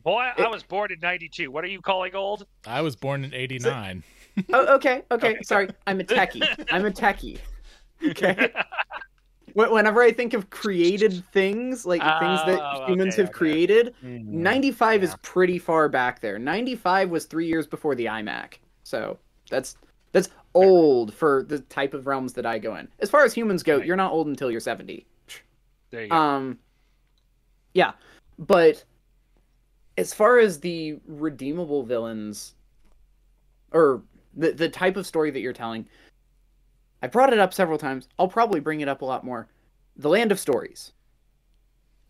Boy, I was born in '92. What are you calling old? I was born in '89. oh, okay, okay, sorry, I'm a techie. I'm a techie. Okay. Wh- Whenever I think of created things, like things that Oh, humans okay, have created, Mm, 95 is pretty far back there. 95 was three years before the iMac, so that's that's old for the type of realms that I go in. As far as humans go, you're not old until you're 70. There you go. Um, yeah, but as far as the redeemable villains, or the the type of story that you're telling, I brought it up several times. I'll probably bring it up a lot more. The Land of Stories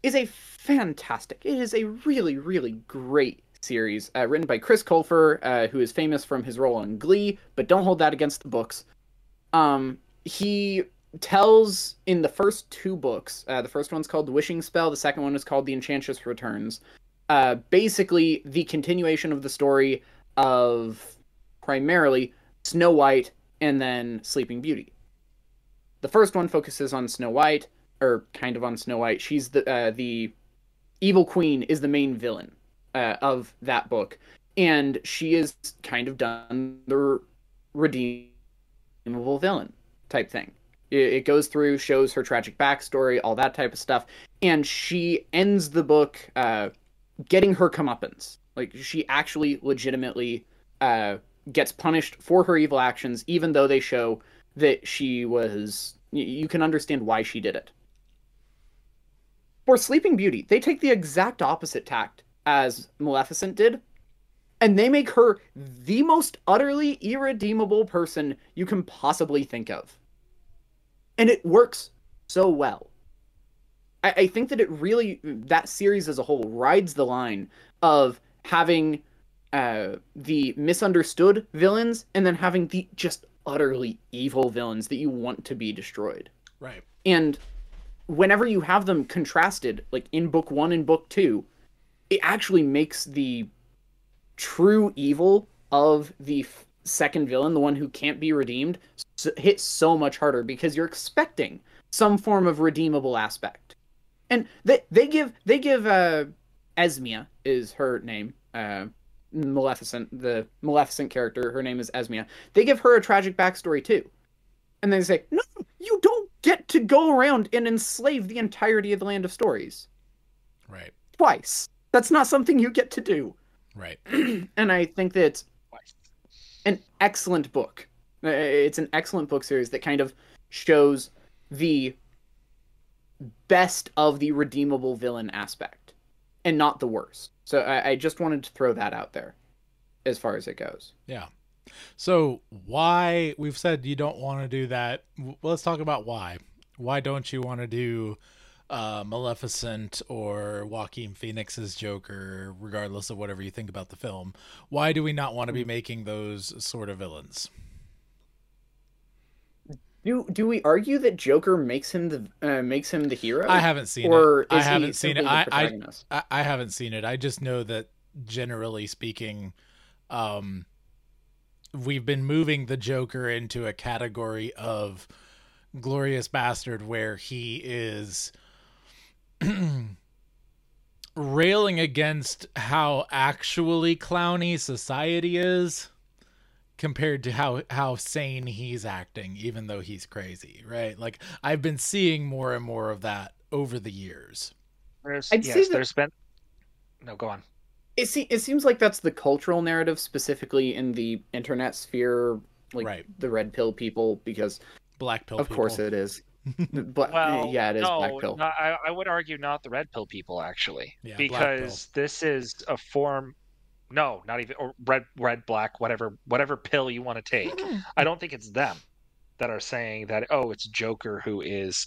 is a fantastic. It is a really really great series uh, written by Chris Colfer, uh, who is famous from his role on Glee, but don't hold that against the books. Um, he tells in the first two books. Uh, the first one's called The Wishing Spell. The second one is called The Enchantress Returns. Uh, basically, the continuation of the story of primarily Snow White and then Sleeping Beauty. The first one focuses on Snow White, or kind of on Snow White. She's the uh, the evil queen is the main villain uh, of that book, and she is kind of done the redeemable villain type thing. It, it goes through, shows her tragic backstory, all that type of stuff, and she ends the book uh, getting her comeuppance. Like she actually legitimately uh, gets punished for her evil actions, even though they show that she was. You can understand why she did it. For Sleeping Beauty, they take the exact opposite tact as Maleficent did, and they make her the most utterly irredeemable person you can possibly think of. And it works so well. I, think that it really, that series as a whole, rides the line of having uh, the misunderstood villains and then having the just utterly evil villains that you want to be destroyed. Right. And whenever you have them contrasted, like in book one and book two, it actually makes the true evil of the f- second villain, the one who can't be redeemed, s- hit so much harder because you're expecting some form of redeemable aspect. And they they give they give uh Ezmia is her name. Uh Maleficent, the Maleficent character, her name is Ezmia. They give her a tragic backstory too. And they say, No, you don't get to go around and enslave the entirety of the land of stories. Right. Twice. That's not something you get to do. Right. and I think that it's an excellent book. Uh, It's an excellent book series that kind of shows the best of the redeemable villain aspect and not the worst. So I, I just wanted to throw that out there as far as it goes. Yeah. So why we've said you don't want to do that. W- Let's talk about why. Why don't you want to do uh, Maleficent or Joaquin Phoenix's Joker, regardless of whatever you think about the film. Why do we not want to be making those sort of villains? Do do we argue that Joker makes him the uh, makes him the hero? I haven't seen or it. I is he haven't seen it. I, I? I I haven't seen it. I just know that generally speaking, um, we've been moving the Joker into a category of glorious bastard where he is railing against how actually clowny society is compared to how how sane he's acting even though he's crazy right like i've been seeing more and more of that over the years There's, I'd say yes, that- there's been. No, go on. It, se- it seems like that's the cultural narrative, specifically in the internet sphere, like Right. the red pill people, because black pill of course it is. but Well, yeah, it is no, black pill. no, I, I would argue not the red pill people actually, Yeah, because this is a form. No, not even or red, red, black, whatever, whatever pill you want to take. I don't think it's them that are saying that. Oh, it's Joker who is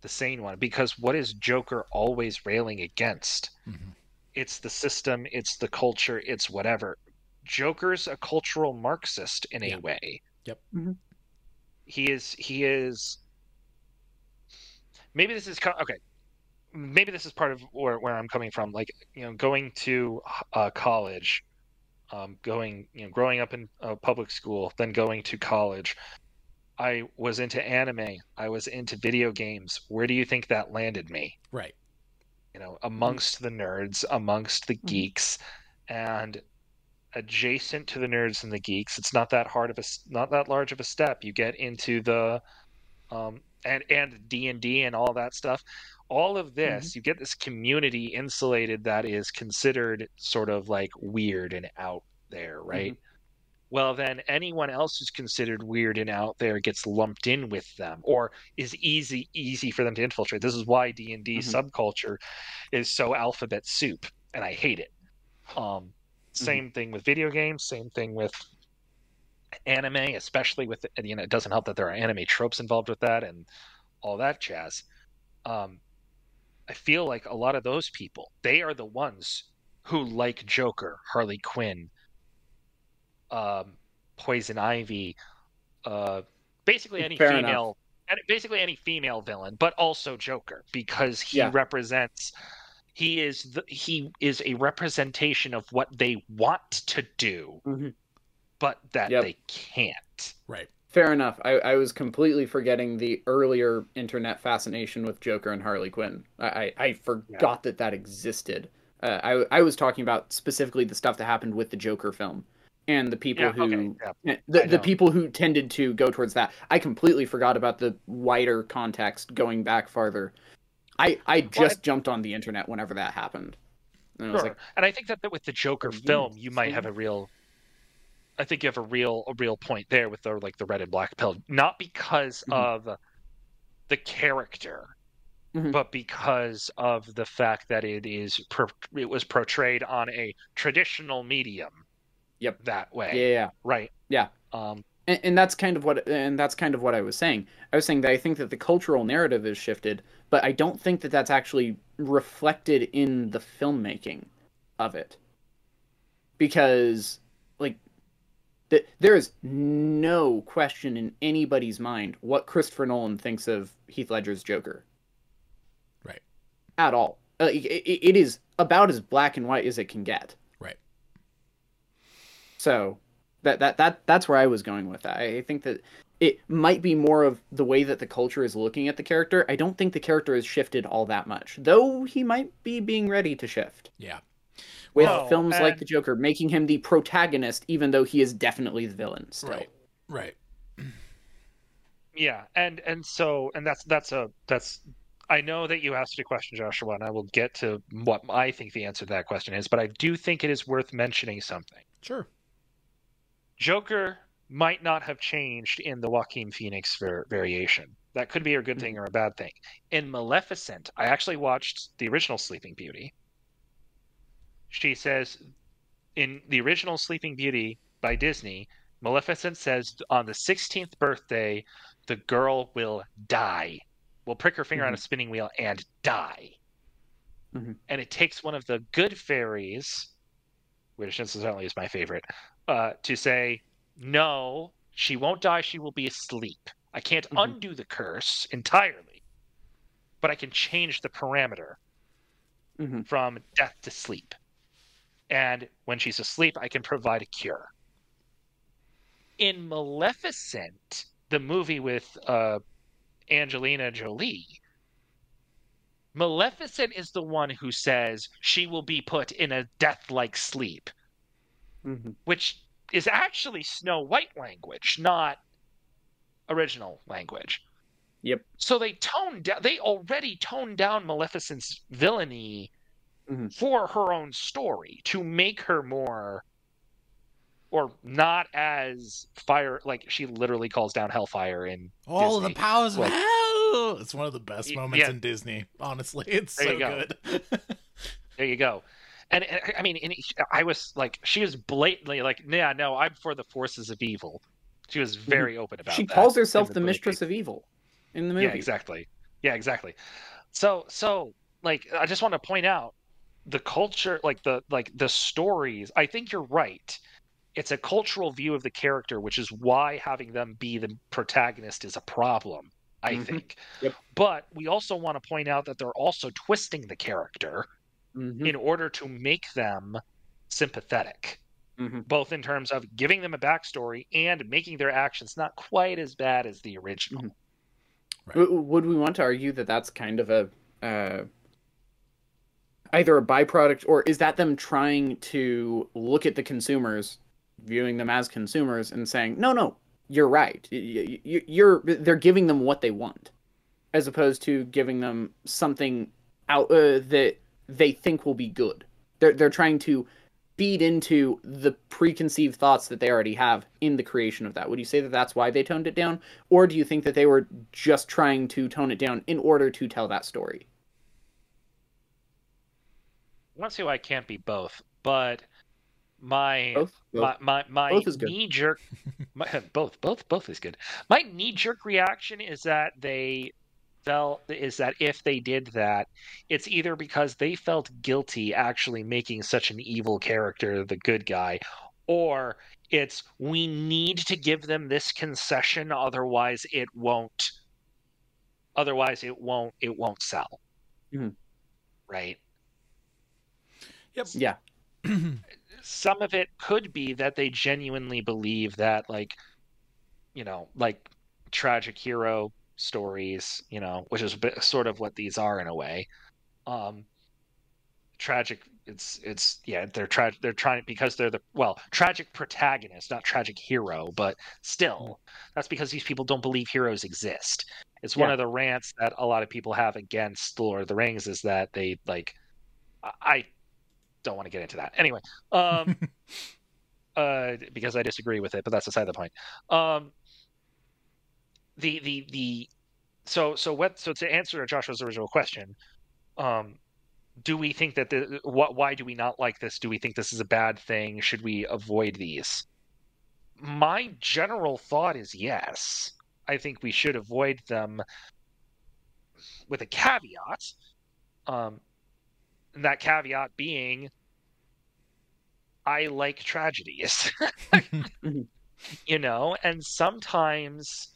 the sane one. Because what is Joker always railing against? Mhm. It's the system. It's the culture. It's whatever. Joker's a cultural Marxist in a way. Yep. He is. He is maybe this is okay maybe this is part of where, where i'm coming from like you know going to uh, college um, going you know growing up in uh, public school then going to college i was into anime. I was into video games. Where do you think that landed me? Right. You know amongst the nerds amongst Mm-hmm. the geeks and adjacent to the nerds and the geeks it's not that hard of a not that large of a step. You get into the um and and d&d and all that stuff all of this you get this community insulated that is considered sort of like weird and out there right? Well then anyone else who's considered weird and out there gets lumped in with them or is easy easy for them to infiltrate. This is why d&d subculture is so alphabet soup and i hate it. Um same thing with video games same thing with anime especially with you know it doesn't help that there are anime tropes involved with that and all that jazz. Um i feel like a lot of those people they are the ones who like joker harley quinn um poison ivy uh basically any Fair female and basically any female villain but also joker because he Yeah. represents he is the, he is a representation of what they want to do but that Yep. they can't right Fair enough. I, I was completely forgetting the earlier internet fascination with Joker and Harley Quinn. I, I, I forgot that that existed. Uh, I, I was talking about specifically the stuff that happened with the Joker film and the people Yeah, who okay, yeah. the, the people who tended to go towards that. I completely forgot about the wider context going back farther. I, I just jumped on the internet whenever that happened. And I was like, and I think that, that with the Joker film, you might have a real. I think you have a real a real point there with the like the red and black pill, not because of the character, but because of the fact that it is per, it was portrayed on a traditional medium. Yep. That way. Yeah, yeah. Right. Yeah. Um. and, and that's kind of what and that's kind of what I was saying. I was saying that I think that the cultural narrative is shifted, but I don't think that that's actually reflected in the filmmaking of it. Because like th- there is no question in anybody's mind what Christopher Nolan thinks of Heath Ledger's Joker. Right. At all. Uh, like, it, it is about as black and white as it can get. Right. So that that that that's where I was going with that. I think that it might be more of the way that the culture is looking at the character. I don't think the character has shifted all that much, though he might be being ready to shift. Yeah. With Well, films like the Joker making him the protagonist, even though he is definitely the villain. Still. Right. Right. Yeah, and and so and that's that's a that's I know that you asked a question, Joshua, and I will get to what I think the answer to that question is, but I do think it is worth mentioning something. Sure. Joker might not have changed in the Joaquin Phoenix var- variation. That could be a good thing hmm. or a bad thing. In Maleficent, I actually watched the original Sleeping Beauty. She says in the original Sleeping Beauty by Disney, Maleficent says on the 16th birthday, the girl will die. will prick her finger on a spinning wheel and die. Mhm. And it takes one of the good fairies, which incidentally is my favorite, uh, to say, no, she won't die, she will be asleep. I can't undo the curse entirely, but I can change the parameter from death to sleep. And when she's asleep, I can provide a cure. In Maleficent, the movie with uh, Angelina Jolie, Maleficent is the one who says she will be put in a death like sleep, which is actually Snow White language, not original language. Yep. So they toned down. They already toned down Maleficent's villainy Mm-hmm. for her own story to make her more, or not as fire. Like she literally calls down hellfire in All Disney. the powers of hell. It's one of the best moments yeah. in Disney. Honestly, it's There so go. good. There you go. And, and I mean, and I was like, she was blatantly like, yeah, no, I'm for the forces of evil. She was very open about Mm-hmm. She calls herself the movie. mistress of evil in the movie. Yeah, exactly. Yeah, exactly. So, so like, I just want to point out the culture, like the like the stories. I think you're right. It's a cultural view of the character, which is why having them be the protagonist is a problem. I Mhm. think. Yep. But we also want to point out that they're also twisting the character Mm-hmm. in order to make them sympathetic, Mhm. both in terms of giving them a backstory and making their actions not quite as bad as the original. W- Would we want to argue that that's kind of a uh, either a byproduct or is that them trying to look at the consumers, viewing them as consumers, and saying, "No, no, you're right. You're they're giving them what they want, as opposed to giving them something out uh, that they think will be good. They're they're trying to feed into the preconceived thoughts that they already have in the creation of that. Would you say that that's why they toned it down, or do you think that they were just trying to tone it down in order to tell that story? I want to see why it can't be both, but my Both? my Both. my, my Both is good. knee jerk my, both both both is good. My knee jerk reaction is that they felt is that if they did that, it's either because they felt guilty actually making such an evil character the good guy, or it's we need to give them this concession, otherwise it won't. Otherwise, it won't. It won't sell. Mhm. Right. Yep. Yeah. some of it could be that they genuinely believe that like you know like tragic hero stories you know which is a bit, sort of what these are in a way um tragic it's it's yeah they're tra- they're trying because they're the well tragic protagonist not tragic hero but still that's because these people don't believe heroes exist it's one of the rants that a lot of people have against the lord of the rings is that they like I- i don't want to get into that. Anyway um uh because i disagree with it but that's aside the point. Um the the the so so what so to answer joshua's original question um do we think that the what why do we not like this? Do we think this is a bad thing? Should we avoid these? My general thought is yes. I think we should avoid them with a caveat um and that caveat being i like tragedies. Mm-hmm. You know and sometimes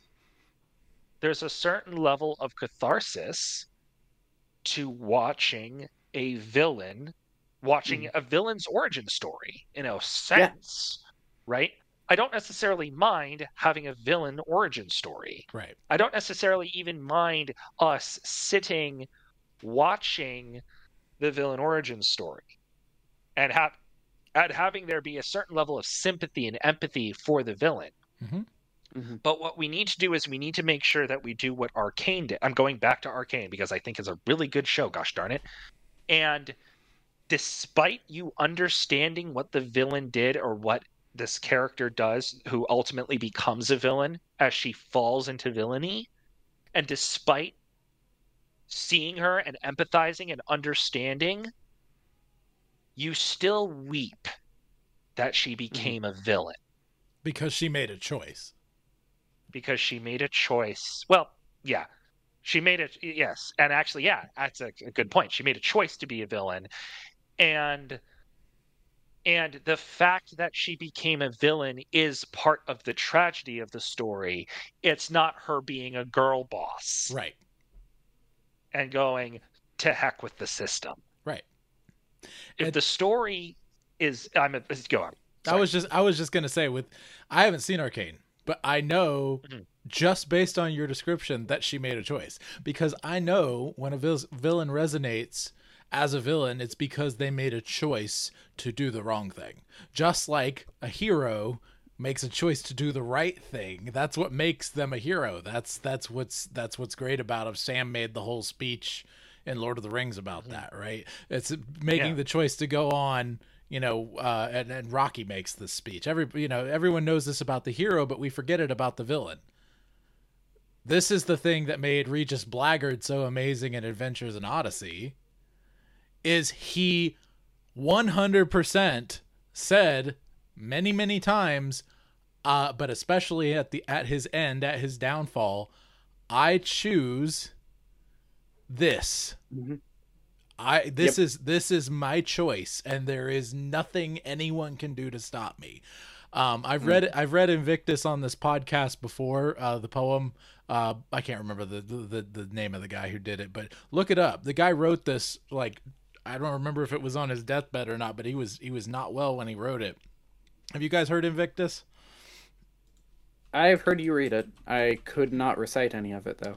there's a certain level of catharsis to watching a villain watching mm. a villain's origin story in a sense right? I don't necessarily mind having a villain origin story. Right. I don't necessarily even mind us sitting watching the villain origin story and have and having there be a certain level of sympathy and empathy for the villain Mm-hmm. but what we need to do is we need to make sure that we do what Arcane did. I'm going back to Arcane because I think it's a really good show, gosh darn it. And despite you understanding what the villain did or what this character does, who ultimately becomes a villain as she falls into villainy, and despite seeing her and empathizing and understanding, you still weep that she mm-hmm. became a villain because she made a choice. because she made a choice. Well, yeah, She made it. Yes, and actually, yeah, that's a, a good point. She made a choice to be a villain, and and the fact that she became a villain is part of the tragedy of the story. It's not her being a girl boss, Right. And going to heck with the system. Right. If the story is, I'm a, go on. I was just I was just gonna say with I haven't seen Arcane, but I know Mm-hmm. just based on your description that she made a choice because I know when a vil- villain resonates as a villain, it's because they made a choice to do the wrong thing. Just like a hero makes a choice to do the right thing. That's what makes them a hero. That's that's what's that's what's great about it. Sam made the whole speech in Lord of the Rings about that, right? It's making Yeah. the choice to go on you know, uh, and, and Rocky makes this speech. Every you know, everyone knows this about the hero, but we forget it about the villain. This is the thing that made Regis Blackgaard so amazing in Adventures in Odyssey. Is he 100% said many many times, uh, but especially at the at his end, at his downfall, I choose this. I this is this is my choice, and there is nothing anyone can do to stop me. Um, I've read I've read Invictus on this podcast before. Uh, the poem uh, I can't remember the, the the name of the guy who did it, but look it up. The guy wrote this like I don't remember if it was on his deathbed or not, but he was he was not well when he wrote it. Have you guys heard Invictus? I've heard you read it. I could not recite any of it though.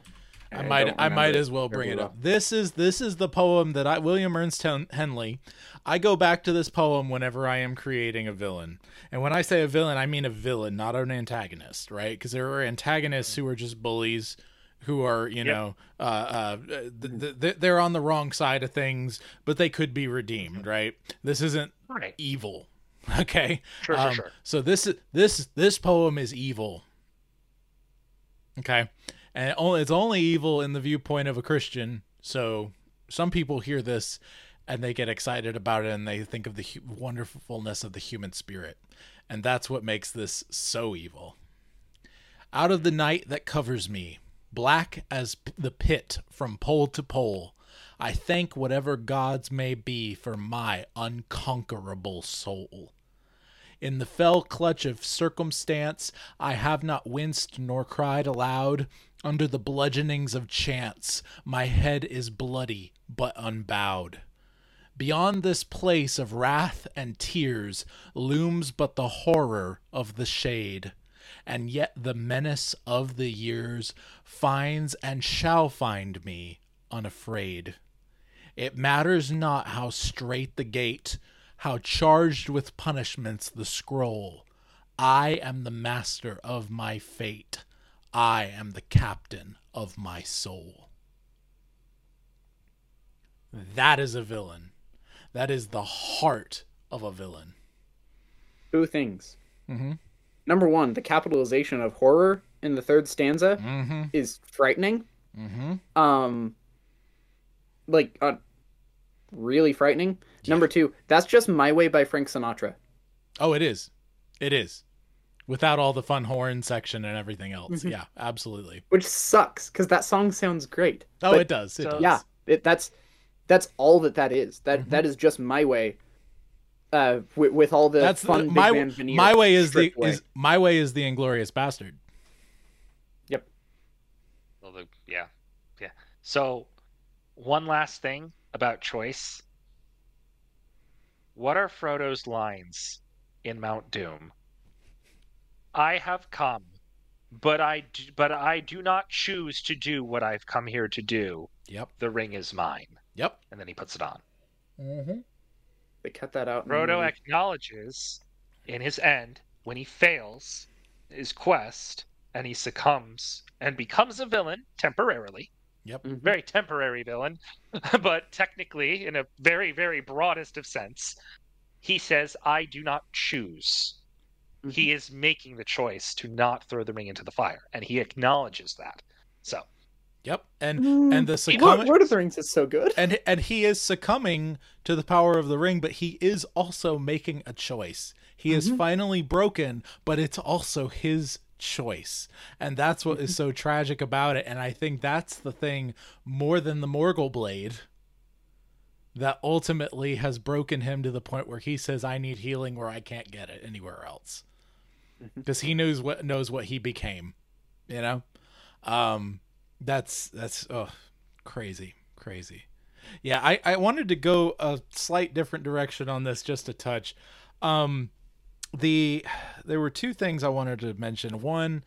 I might I might as well bring it well. up. This is this is the poem that I William Ernest Hen- Henley. I go back to this poem whenever I am creating a villain. And when I say a villain, I mean a villain, not an antagonist, right? Because there are antagonists who are just bullies who are, you Yep. know, uh, uh, th- th- they're on the wrong side of things, but they could be redeemed, right? This isn't Right. evil. Okay. Sure, sure, Um, sure. So this is this this poem is evil. Okay. And it only, it's only evil in the viewpoint of a Christian. So some people hear this and they get excited about it and they think of the hu- wonderfulness of the human spirit. And that's what makes this so evil. Out of the night that covers me, black as p- the pit from pole to pole, I thank whatever gods may be for my unconquerable soul. In the fell clutch of circumstance, I have not winced nor cried aloud. Under the bludgeonings of chance, my head is bloody but unbowed. Beyond this place of wrath and tears looms but the horror of the shade, and yet the menace of the years finds and shall find me unafraid. It matters not how straight the gate, how charged with punishments the scroll. I am the master of my fate. I am the captain of my soul. That is a villain. That is the heart of a villain. Two things. Mm-hmm. Number one, the capitalization of horror in the third stanza Mm-hmm. is frightening. Mm-hmm. Um, like uh, really frightening. Number two, that's just "My Way" by Frank Sinatra. Oh, it is. It is. Without all the fun horn section and everything else. Mhm. Yeah, absolutely. which sucks because that song sounds great. Oh, But it does. It does. Yeah, it, that's that's all that that is. That Mm-hmm. that is just my way. Uh, with, with all the That's fun the, big my band my way is the stripped away. is my way is the inglorious bastard. Yep. Well, the, yeah, yeah. So, one last thing about choice. What are Frodo's lines in Mount Doom? I have come, but I do, but I do not choose to do what I've come here to do. Yep. The ring is mine. Yep. And then he puts it on. Mm-hmm. They cut that out. in Frodo movie. acknowledges in his end when he fails his quest and he succumbs and becomes a villain temporarily. Yep. Mm-hmm. Very temporary villain, but technically, in a very, very broadest of sense, he says, I do not choose. Mm-hmm. He is making the choice to not throw the ring into the fire, and he acknowledges that. So, Yep. And mm. and the Lord, succumbing Lord of the Rings is so good. and and he is succumbing to the power of the ring, but he is also making a choice. He is Mhm. finally broken, but it's also his choice. And that's what is so tragic about it. And I think that's the thing more than the Morgul blade that ultimately has broken him to the point where he says, I need healing where I can't get it anywhere else. Because he knows what knows what he became. You know? Um that's that's oh crazy. Crazy. Yeah, I, I wanted to go a slight different direction on this just a touch. Um the there were two things I wanted to mention. One,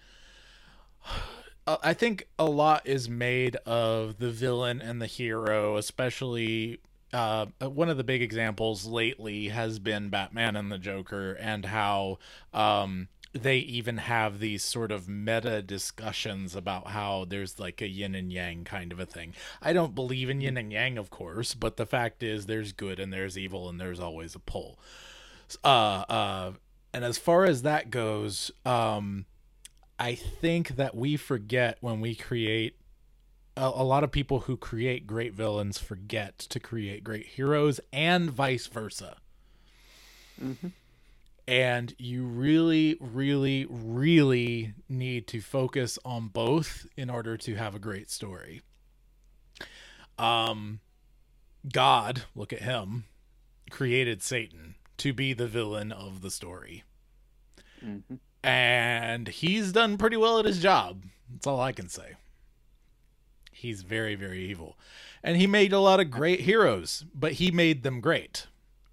uh, I think a lot is made of the villain and the hero, especially uh, one of the big examples lately has been Batman and the Joker, and how um, they even have these sort of meta discussions about how there's like a yin and yang kind of a thing. I don't believe in yin and yang, of course, but the fact is there's good and there's evil, and there's always a pull. Uh, uh, and as far as that goes, um, I think that we forget when we create a, a, lot of people who create great villains forget to create great heroes and vice versa. Mm-hmm. And you really, really, really need to focus on both in order to have a great story. Um, God, look at him, created Satan to be the villain of the story. Mm-hmm. And he's done pretty well at his job. That's all I can say. He's very, very evil. And he made a lot of great heroes, but he made them great.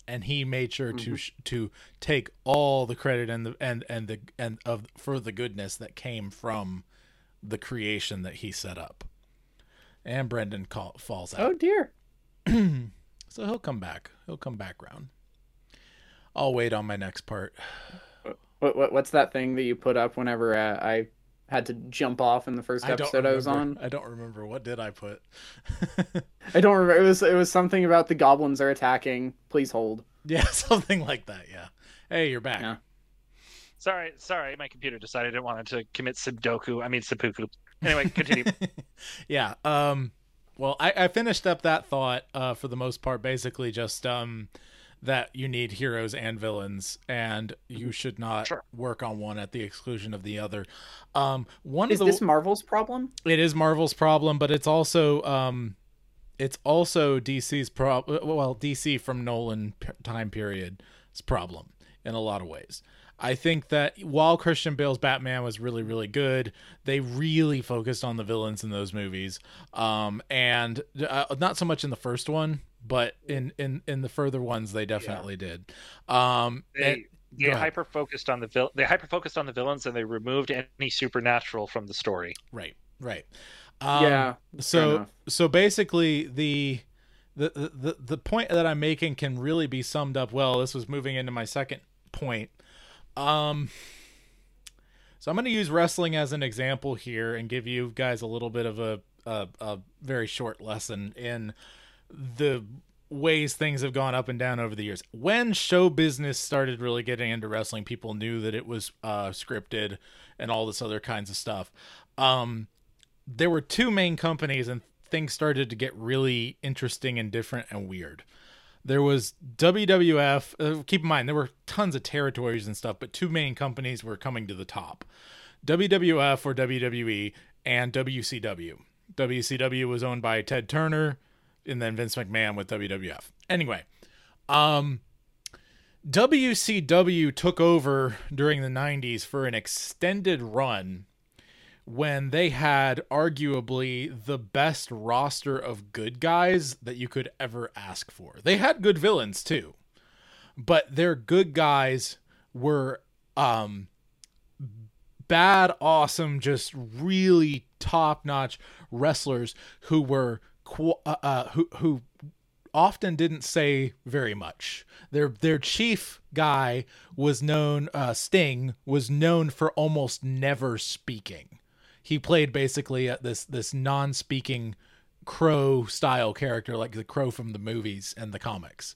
And he made sure Mm-hmm. to to take all the credit and the and and the and of for the goodness that came from the creation that he set up. And Brendan call, falls out. Oh dear. so he'll come back. He'll come back round. I'll wait on my next part. What, what what's that thing that you put up whenever uh, I had to jump off in the first episode I, was on? I don't remember. What did I put? I don't remember. It was it was something about the goblins are attacking. Please hold. Yeah, something like that. Yeah. Hey, you're back. Yeah. Sorry, sorry. My computer decided it wanted to commit Sudoku. I mean seppuku. Anyway, continue. yeah. Um. Well, I, I finished up that thought uh, for the most part. Basically, just um that you need heroes and villains and you should not Sure. work on one at the exclusion of the other um one Is of the this Marvel's problem? it is marvel's problem but it's also um it's also dc's problem. well dc from nolan p- time period's problem in a lot of ways I think that while Christian Bale's Batman was really, really good, they really focused on the villains in those movies, um, and uh, not so much in the first one, but in in in the further ones, they definitely did. Um, and- They they hyper focused on the vil- they hyper focused on the villains and they removed any supernatural from the story. Right, right. Um, Yeah, So so basically the. The, the, the, the point that I'm making can really be summed up well. This was moving into my second point. Um, so I'm going to use wrestling as an example here and give you guys a little bit of a, a, a very short lesson in the ways things have gone up and down over the years. When show business started really getting into wrestling, people knew that it was uh, scripted and all this other kinds of stuff. Um, there were two main companies, and things started to get really interesting and different and weird. There was WWF. Uh, keep in mind, there were tons of territories and stuff, but two main companies were coming to the top WWF or WWE and WCW. WCW was owned by Ted Turner and then Vince McMahon with WWF. Anyway, um, WCW took over during the 90s for an extended run when they had arguably the best roster of good guys that you could ever ask for. They had good villains too, but their good guys were um bad awesome just really top-notch wrestlers who were uh, uh who who often didn't say very much. Their their chief guy was known uh Sting was known for almost never speaking. He played basically uh, this this non-speaking crow style character like the crow from the movies and the comics.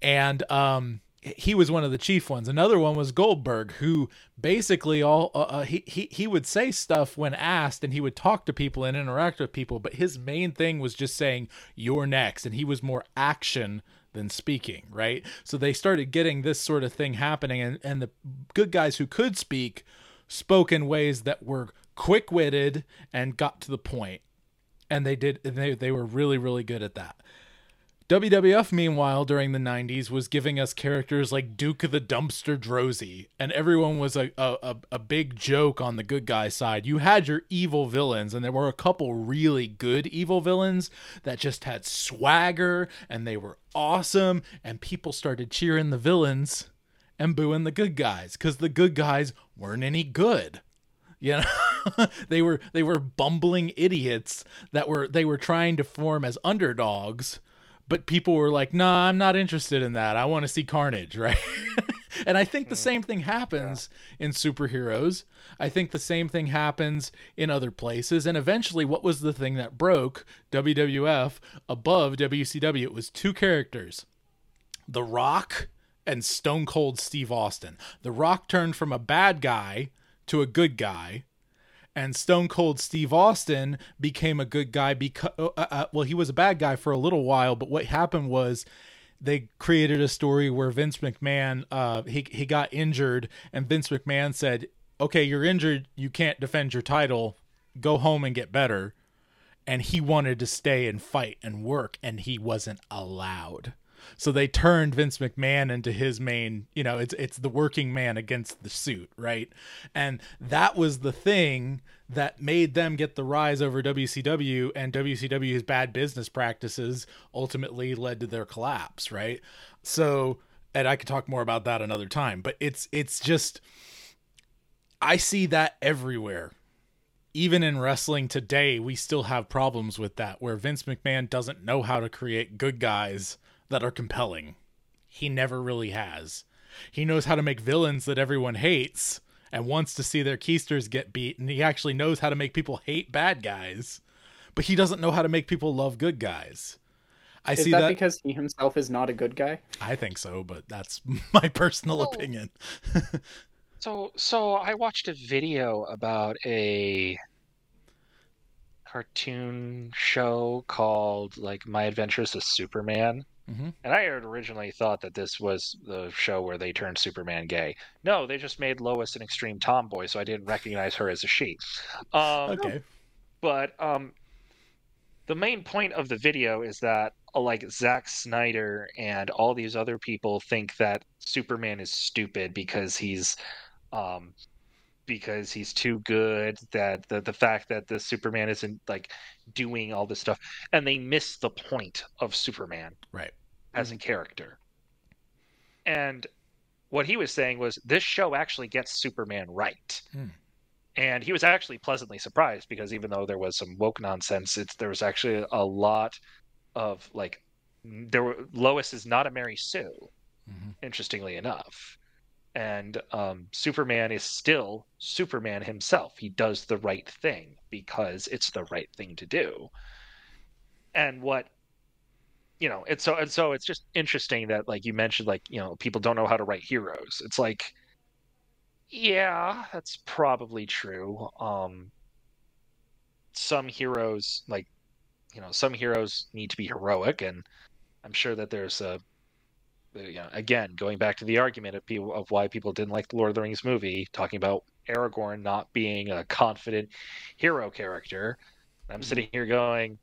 And um he was one of the chief ones. Another one was Goldberg, who basically all uh, uh, he, he he would say stuff when asked, and he would talk to people and interact with people. But his main thing was just saying "you're next," and he was more action than speaking, right? So they started getting this sort of thing happening, and and the good guys who could speak spoke in ways that were quick-witted and got to the point and they did they, they were really really good at that WWF, meanwhile, during the 90s, was giving us characters like Duke of the Dumpster Droese, and everyone was a, a, a big joke on the good guy side. You had your evil villains, and there were a couple really good evil villains that just had swagger and they were awesome, and people started cheering the villains and booing the good guys because the good guys weren't any good. You know, they were they were bumbling idiots that were they were trying to form as underdogs but people were like, "Nah, I'm not interested in that. I want to see carnage," right? and I think the same thing happens in superheroes. I think the same thing happens in other places. And eventually, what was the thing that broke WWF above WCW? It was two characters The Rock and Stone Cold Steve Austin. The Rock turned from a bad guy to a good guy and Stone Cold Steve Austin became a good guy because uh, uh, well he was a bad guy for a little while but what happened was they created a story where Vince McMahon uh, he he got injured and Vince McMahon said okay you're injured you can't defend your title go home and get better. And he wanted to stay and fight and work and he wasn't allowed so they turned Vince McMahon into his main, you know, it's it's the working man against the suit, right? And that was the thing that made them get the rise over WCW and WCW's bad business practices ultimately led to their collapse, right? So, and I could talk more about that another time, but it's it's just I see that everywhere even in wrestling today, we still have problems with that where Vince McMahon doesn't know how to create good guys that are compelling. He never really has. He knows how to make villains that everyone hates and wants to see their keisters get beat, and he actually knows how to make people hate bad guys, but he doesn't know how to make people love good guys. I is see that, that because he himself is not a good guy? I think so, but that's my personal oh. opinion. So, so I watched a video about a cartoon show called like My Adventures with Superman. Mhm. And I had originally thought that this was the show where they turned Superman gay. No, they just made Lois an extreme tomboy, so I didn't recognize her as a she. Um, Okay. But um, the main point of the video is that uh, like Zack Snyder and all these other people think that Superman is stupid because he's um because he's too good that the the fact that the Superman isn't like doing all this stuff and they miss the point of Superman right as a character. And what he was saying was this show actually gets Superman right. Hmm. And he was actually pleasantly surprised because even though there was some woke nonsense, it's there was actually a lot of like there were Lois is not a Mary Sue, interestingly enough. And um, Superman is still Superman himself. He does the right thing because it's the right thing to do. And what you know, it's so and so it's just interesting that like you mentioned like, you know, people don't know how to write heroes. It's like yeah, that's probably true. Um some heroes like you know, some heroes need to be heroic and I'm sure that there's a Uh, you know, again, going back to the argument of people of why people didn't like the Lord of the Rings movie, talking about Aragorn not being a confident hero character. I'm mm-hmm. sitting here going,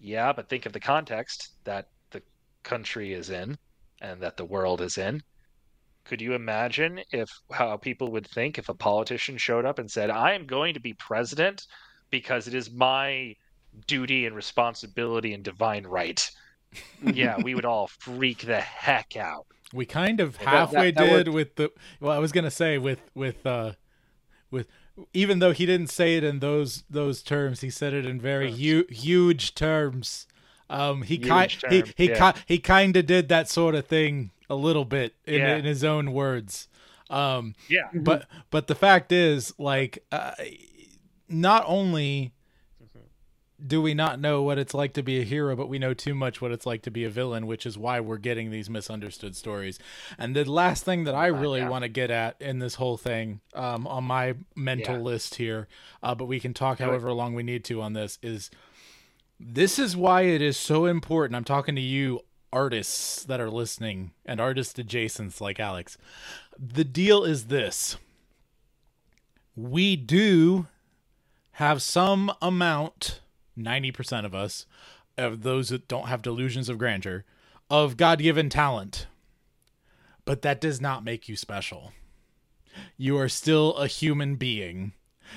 yeah, but think of the context that the country is in and that the world is in. Could you imagine if how people would think if a politician showed up and said, "I am going to be president because it is my duty and responsibility and divine right." Yeah, we would all freak the heck out. We kind of Well, that- halfway that- that did worked. with the well, I was gonna say with with uh with even though he didn't say it in those those terms, he said it in very hu- huge terms. Um, he kind Huge he he yeah. ki- he kind of did that sort of thing a little bit in Yeah. in his own words. Um, Yeah. but but the fact is, like, uh, not only do we not know what it's like to be a hero, but we know too much what it's like to be a villain, which is why we're getting these misunderstood stories. And the last thing that I really want to get at in this whole thing, um, on my mental Yeah. list here, uh, but we can talk however long we need to on this, is this is why it is so important. I'm talking to you artists that are listening and artist adjacents like Alex. The deal is this we do have some amount, 90% of us, of those that don't have delusions of grandeur, of God given talent. But that does not make you special. You are still a human being.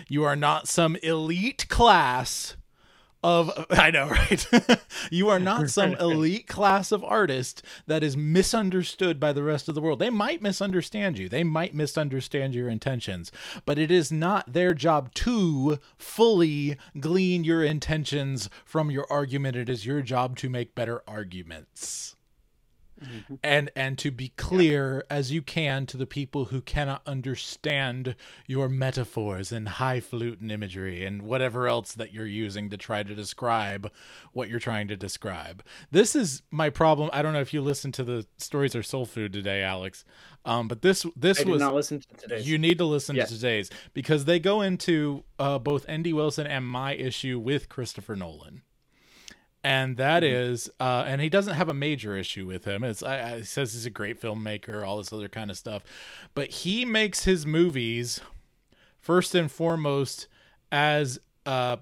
You are not some elite class of I know, right? you are not some elite class of artist that is misunderstood by the rest of the world. They might misunderstand you. They might misunderstand your intentions, but it is not their job to fully glean your intentions from your argument. It is your job to make better arguments and and to be clear as you can to the people who cannot understand your metaphors and highfalutin imagery and whatever else that you're using to try to describe what you're trying to describe. This is my problem. I don't know if you listened to the stories or soul food today, Alex. Um, but this this I was not listen to today's. You need to listen Yes. to today's because they go into uh, both N.D. Wilson and my issue with Christopher Nolan and that Mm-hmm. is, uh, and he doesn't have a major issue with him. It's I, I, he says he's a great filmmaker, all this other kind of stuff, but he makes his movies first and foremost as uh,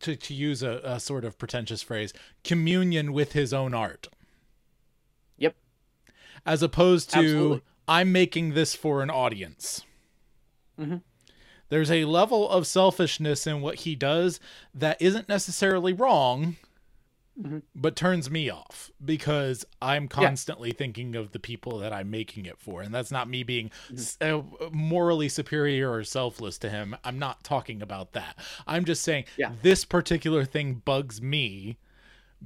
to to use a, a sort of pretentious phrase, communion with his own art. Yep. As opposed to Absolutely. I'm making this for an audience. Mm-hmm. There's a level of selfishness in what he does that isn't necessarily wrong, but turns me off because I'm constantly thinking of the people that I'm making it for. And that's not me being s- uh, morally superior or selfless to him. I'm not talking about that. I'm just saying this particular thing bugs me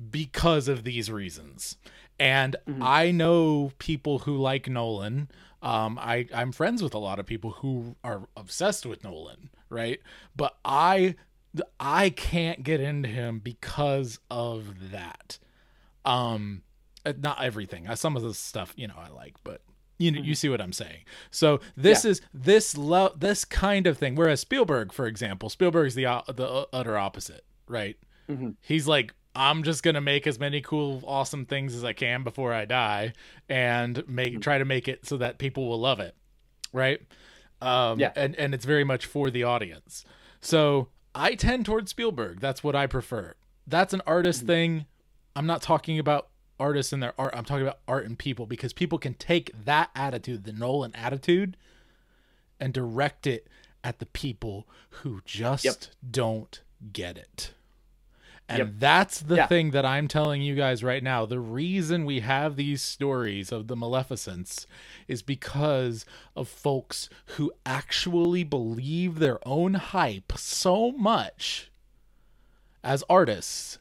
because of these reasons. And I know people who like Nolan. Um, I I'm friends with a lot of people who are obsessed with Nolan, right? But I I can't get into him because of that. Um, uh, not everything. Uh, Some of the stuff, you know, I like, but you know, you see what I'm saying. So this Yeah. is this lo- this kind of thing. Whereas Spielberg, for example, Spielberg's the the uh, utter opposite, right? Mhm. He's like, I'm just gonna make as many cool, awesome things as I can before I die, and make try to make it so that people will love it, right? Um, Yeah. and and it's very much for the audience. So I tend towards Spielberg. That's what I prefer. That's an artist Mm-hmm. thing. I'm not talking about artists and their art. I'm talking about art and people because people can take that attitude, the Nolan attitude, and direct it at the people who just don't get it. And Yep. that's the Yeah. thing that I'm telling you guys right now. The reason we have these stories of the Maleficents is because of folks who actually believe their own hype so much as artists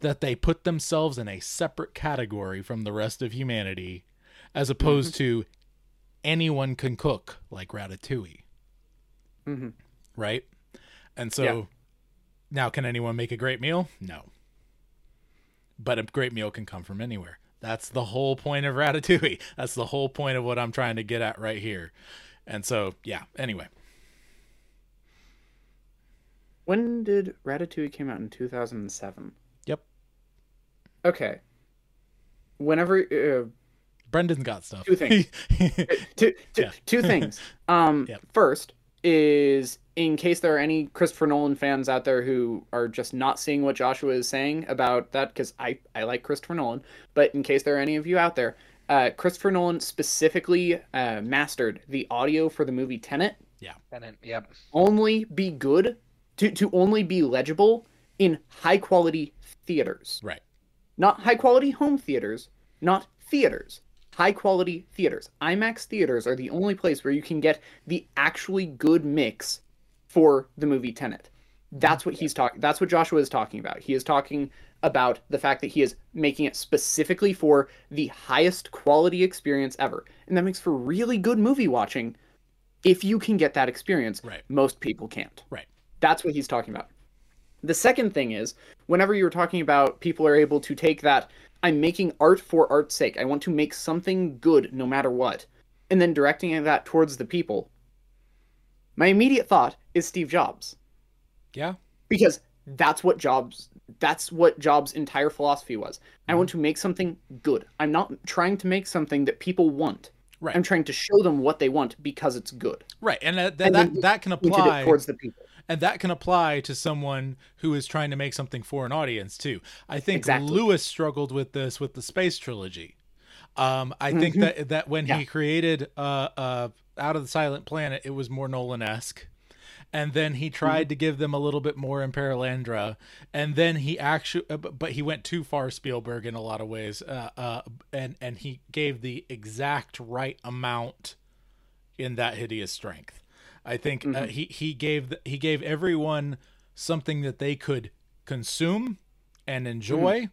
that they put themselves in a separate category from the rest of humanity as opposed to anyone can cook like Ratatouille, Mhm. right? And so Yeah. Now can anyone make a great meal? No. But a great meal can come from anywhere. That's the whole point of Ratatouille. That's the whole point of what I'm trying to get at right here. And so, yeah, anyway. When did Ratatouille came out in 2007? Yep. Okay. Whenever uh, Brendan's got stuff. two things. Two, two, Yeah. two things. Um, first is in case there are any Christopher Nolan fans out there who are just not seeing what Joshua is saying about that, because I I like Christopher Nolan, but in case there are any of you out there, uh, Christopher Nolan specifically uh, mastered the audio for the movie Tenet Yeah. And then, yep. only be good to to only be legible in high quality theaters. Right. Not high quality home theaters, not theaters. High quality theaters. IMAX theaters are the only place where you can get the actually good mix for the movie Tenet. That's what he's talking that's what Joshua is talking about. He is talking about the fact that he is making it specifically for the highest quality experience ever. And that makes for really good movie watching if you can get that experience. Right. Most people can't. Right. That's what he's talking about. The second thing is, whenever you were talking about people are able to take that, I'm making art for art's sake. I want to make something good no matter what, and then directing that towards the people. My immediate thought is Steve Jobs. Yeah. Because that's what Jobs that's what Jobs' entire philosophy was. I want to make something good. I'm not trying to make something that people want. Right. I'm trying to show them what they want because it's good. Right, and that that, And that, that can apply towards the people. and that can apply to someone who is trying to make something for an audience too. I think Exactly. Lewis struggled with this with the space trilogy. Um, I think Mhm. that that when Yeah. he created uh, uh, Out of the Silent Planet, it was more Nolan esque. And then he tried Mm-hmm. to give them a little bit more in Perelandra, and then he actually, uh, but he went too far Spielberg in a lot of ways, uh, uh, and and he gave the exact right amount in that hideous strength. I think uh, Mhm. he he gave the, he gave everyone something that they could consume and enjoy,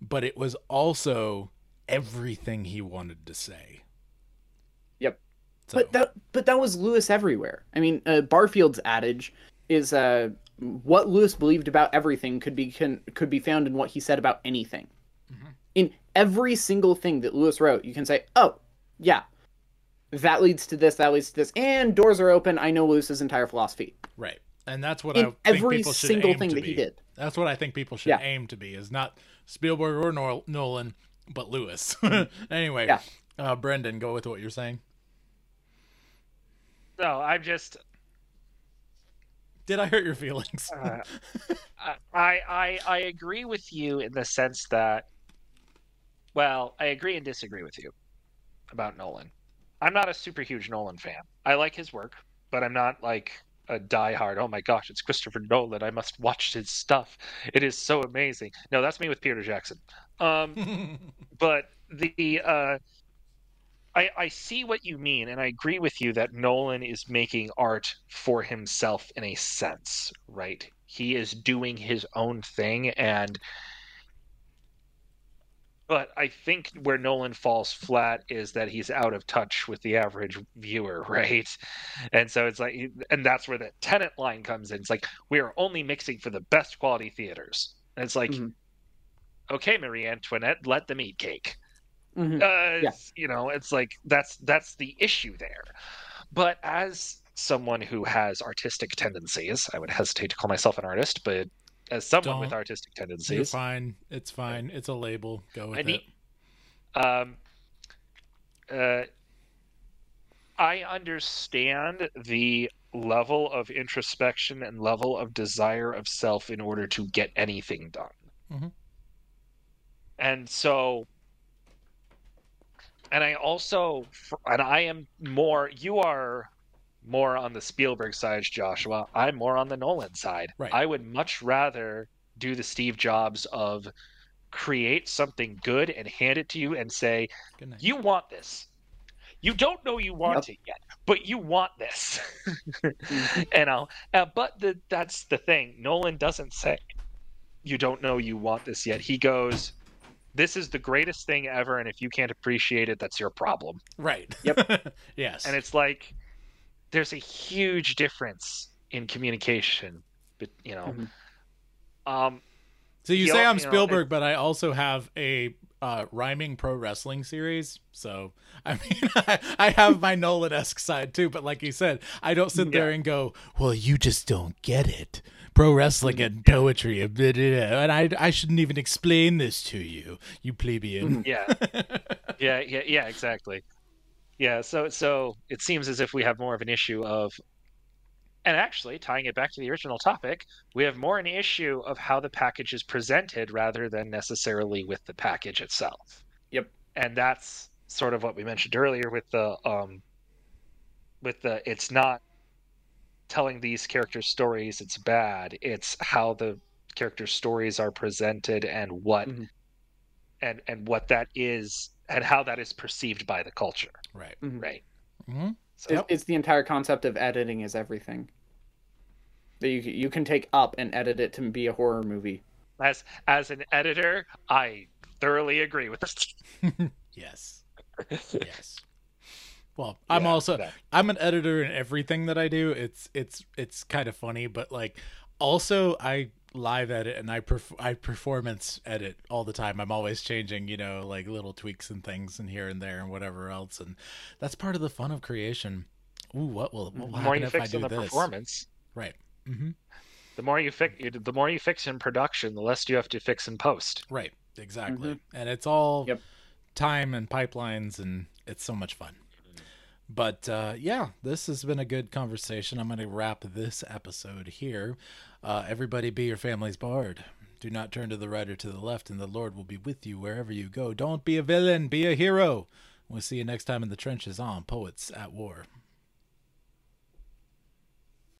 but it was also everything he wanted to say. Yep. But that but that was Lewis everywhere. I mean, uh, Barfield's adage is uh, what Lewis believed about everything could be can, could be found in what he said about anything. In every single thing that Lewis wrote, you can say, "Oh, yeah, that leads to this, that leads to this," and doors are open. I know Lewis's entire philosophy. Right. And that's what In I think every people should single aim thing to that he be. did. That's what I think people should Yeah. aim to be is not Spielberg or Nolan, but Lewis. anyway, Yeah. uh, Brendan, go with what you're saying. No, I'm just. Did I hurt your feelings? Uh, I, I I agree with you in the sense that, well, I agree and disagree with you about Nolan. I'm not a super huge Nolan fan. I like his work, but I'm not like a diehard. Oh my gosh, it's Christopher Nolan! I must watch his stuff. It is so amazing. No, that's me with Peter Jackson. Um, but the uh, I, I see what you mean, and I agree with you that Nolan is making art for himself in a sense, right? He is doing his own thing, and but I think where Nolan falls flat is that he's out of touch with the average viewer, right? And so it's like, and that's where the Tenet line comes in. It's like we are only mixing for the best quality theaters, and it's like, mm-hmm. okay, Marie Antoinette, let them eat cake Mhm. uh, Yeah. you know it's like that's that's the issue there but as someone who has artistic tendencies i would hesitate to call myself an artist but as someone with Don't. artistic You're tendencies fine. It's fine. It's a label. Go with I it. um, uh, I understand the level of introspection and level of desire of self in order to get anything done. Mhm. And so, and I also, and I am more, you are more on the Spielberg side, Joshua. I'm more on the Nolan side. Right. I would much rather do the Steve Jobs of create something good and hand it to you and say, you want this. You don't know you want it yet, but you want this. you know, uh, but the, that's the thing. Nolan doesn't say, you don't know you want this yet. He goes, this is the greatest thing ever, and if you can't appreciate it, that's your problem. Right. Yep. yes. And it's like there's a huge difference in communication, but you know, um. So you he say al- I'm you know, Spielberg, but I also have a uh, rhyming pro wrestling series. So I mean, I, I have my Nolan esque side too. But like you said, I don't sit there and go, "Well, you just don't get it." Pro wrestling and poetry, and I I shouldn't even explain this to you, you plebeian. yeah. Yeah yeah yeah exactly. Yeah so so it seems as if we have more of an issue of and actually tying it back to the original topic we have more an issue of how the package is presented rather than necessarily with the package itself. Yep. And that's sort of what we mentioned earlier with the um with the it's not telling these characters stories it's bad. It's how the character stories are presented and what and and what that is and how that is perceived by the culture. Right. Right. Mm-hmm. It's, it's the entire concept of editing is everything. That you you can take up and edit it to be a horror movie. as as an editor i thoroughly agree with this. Yes. Yes well i'm also i'm an editor in everything that i do. It's it's it's kind of funny but like also i live edit and i perf- i performance edit all the time. I'm always changing you know like little tweaks and things and here and there and whatever else and that's part of the fun of creation. Ooh what will what will the more happen you if i fix do in the this? performance. Right. Mm-hmm. the more you fix the more you fix in production the less you have to fix in post. Right. Exactly. Mhm. and it's all time and pipelines and it's so much fun but uh, yeah, this has been a good conversation. I'm going to wrap this episode here. Uh, everybody be your family's bard. Do not turn to the right or to the left, and the Lord will be with you wherever you go. Don't be a villain, be a hero. We'll see you next time in the trenches on Poets at War.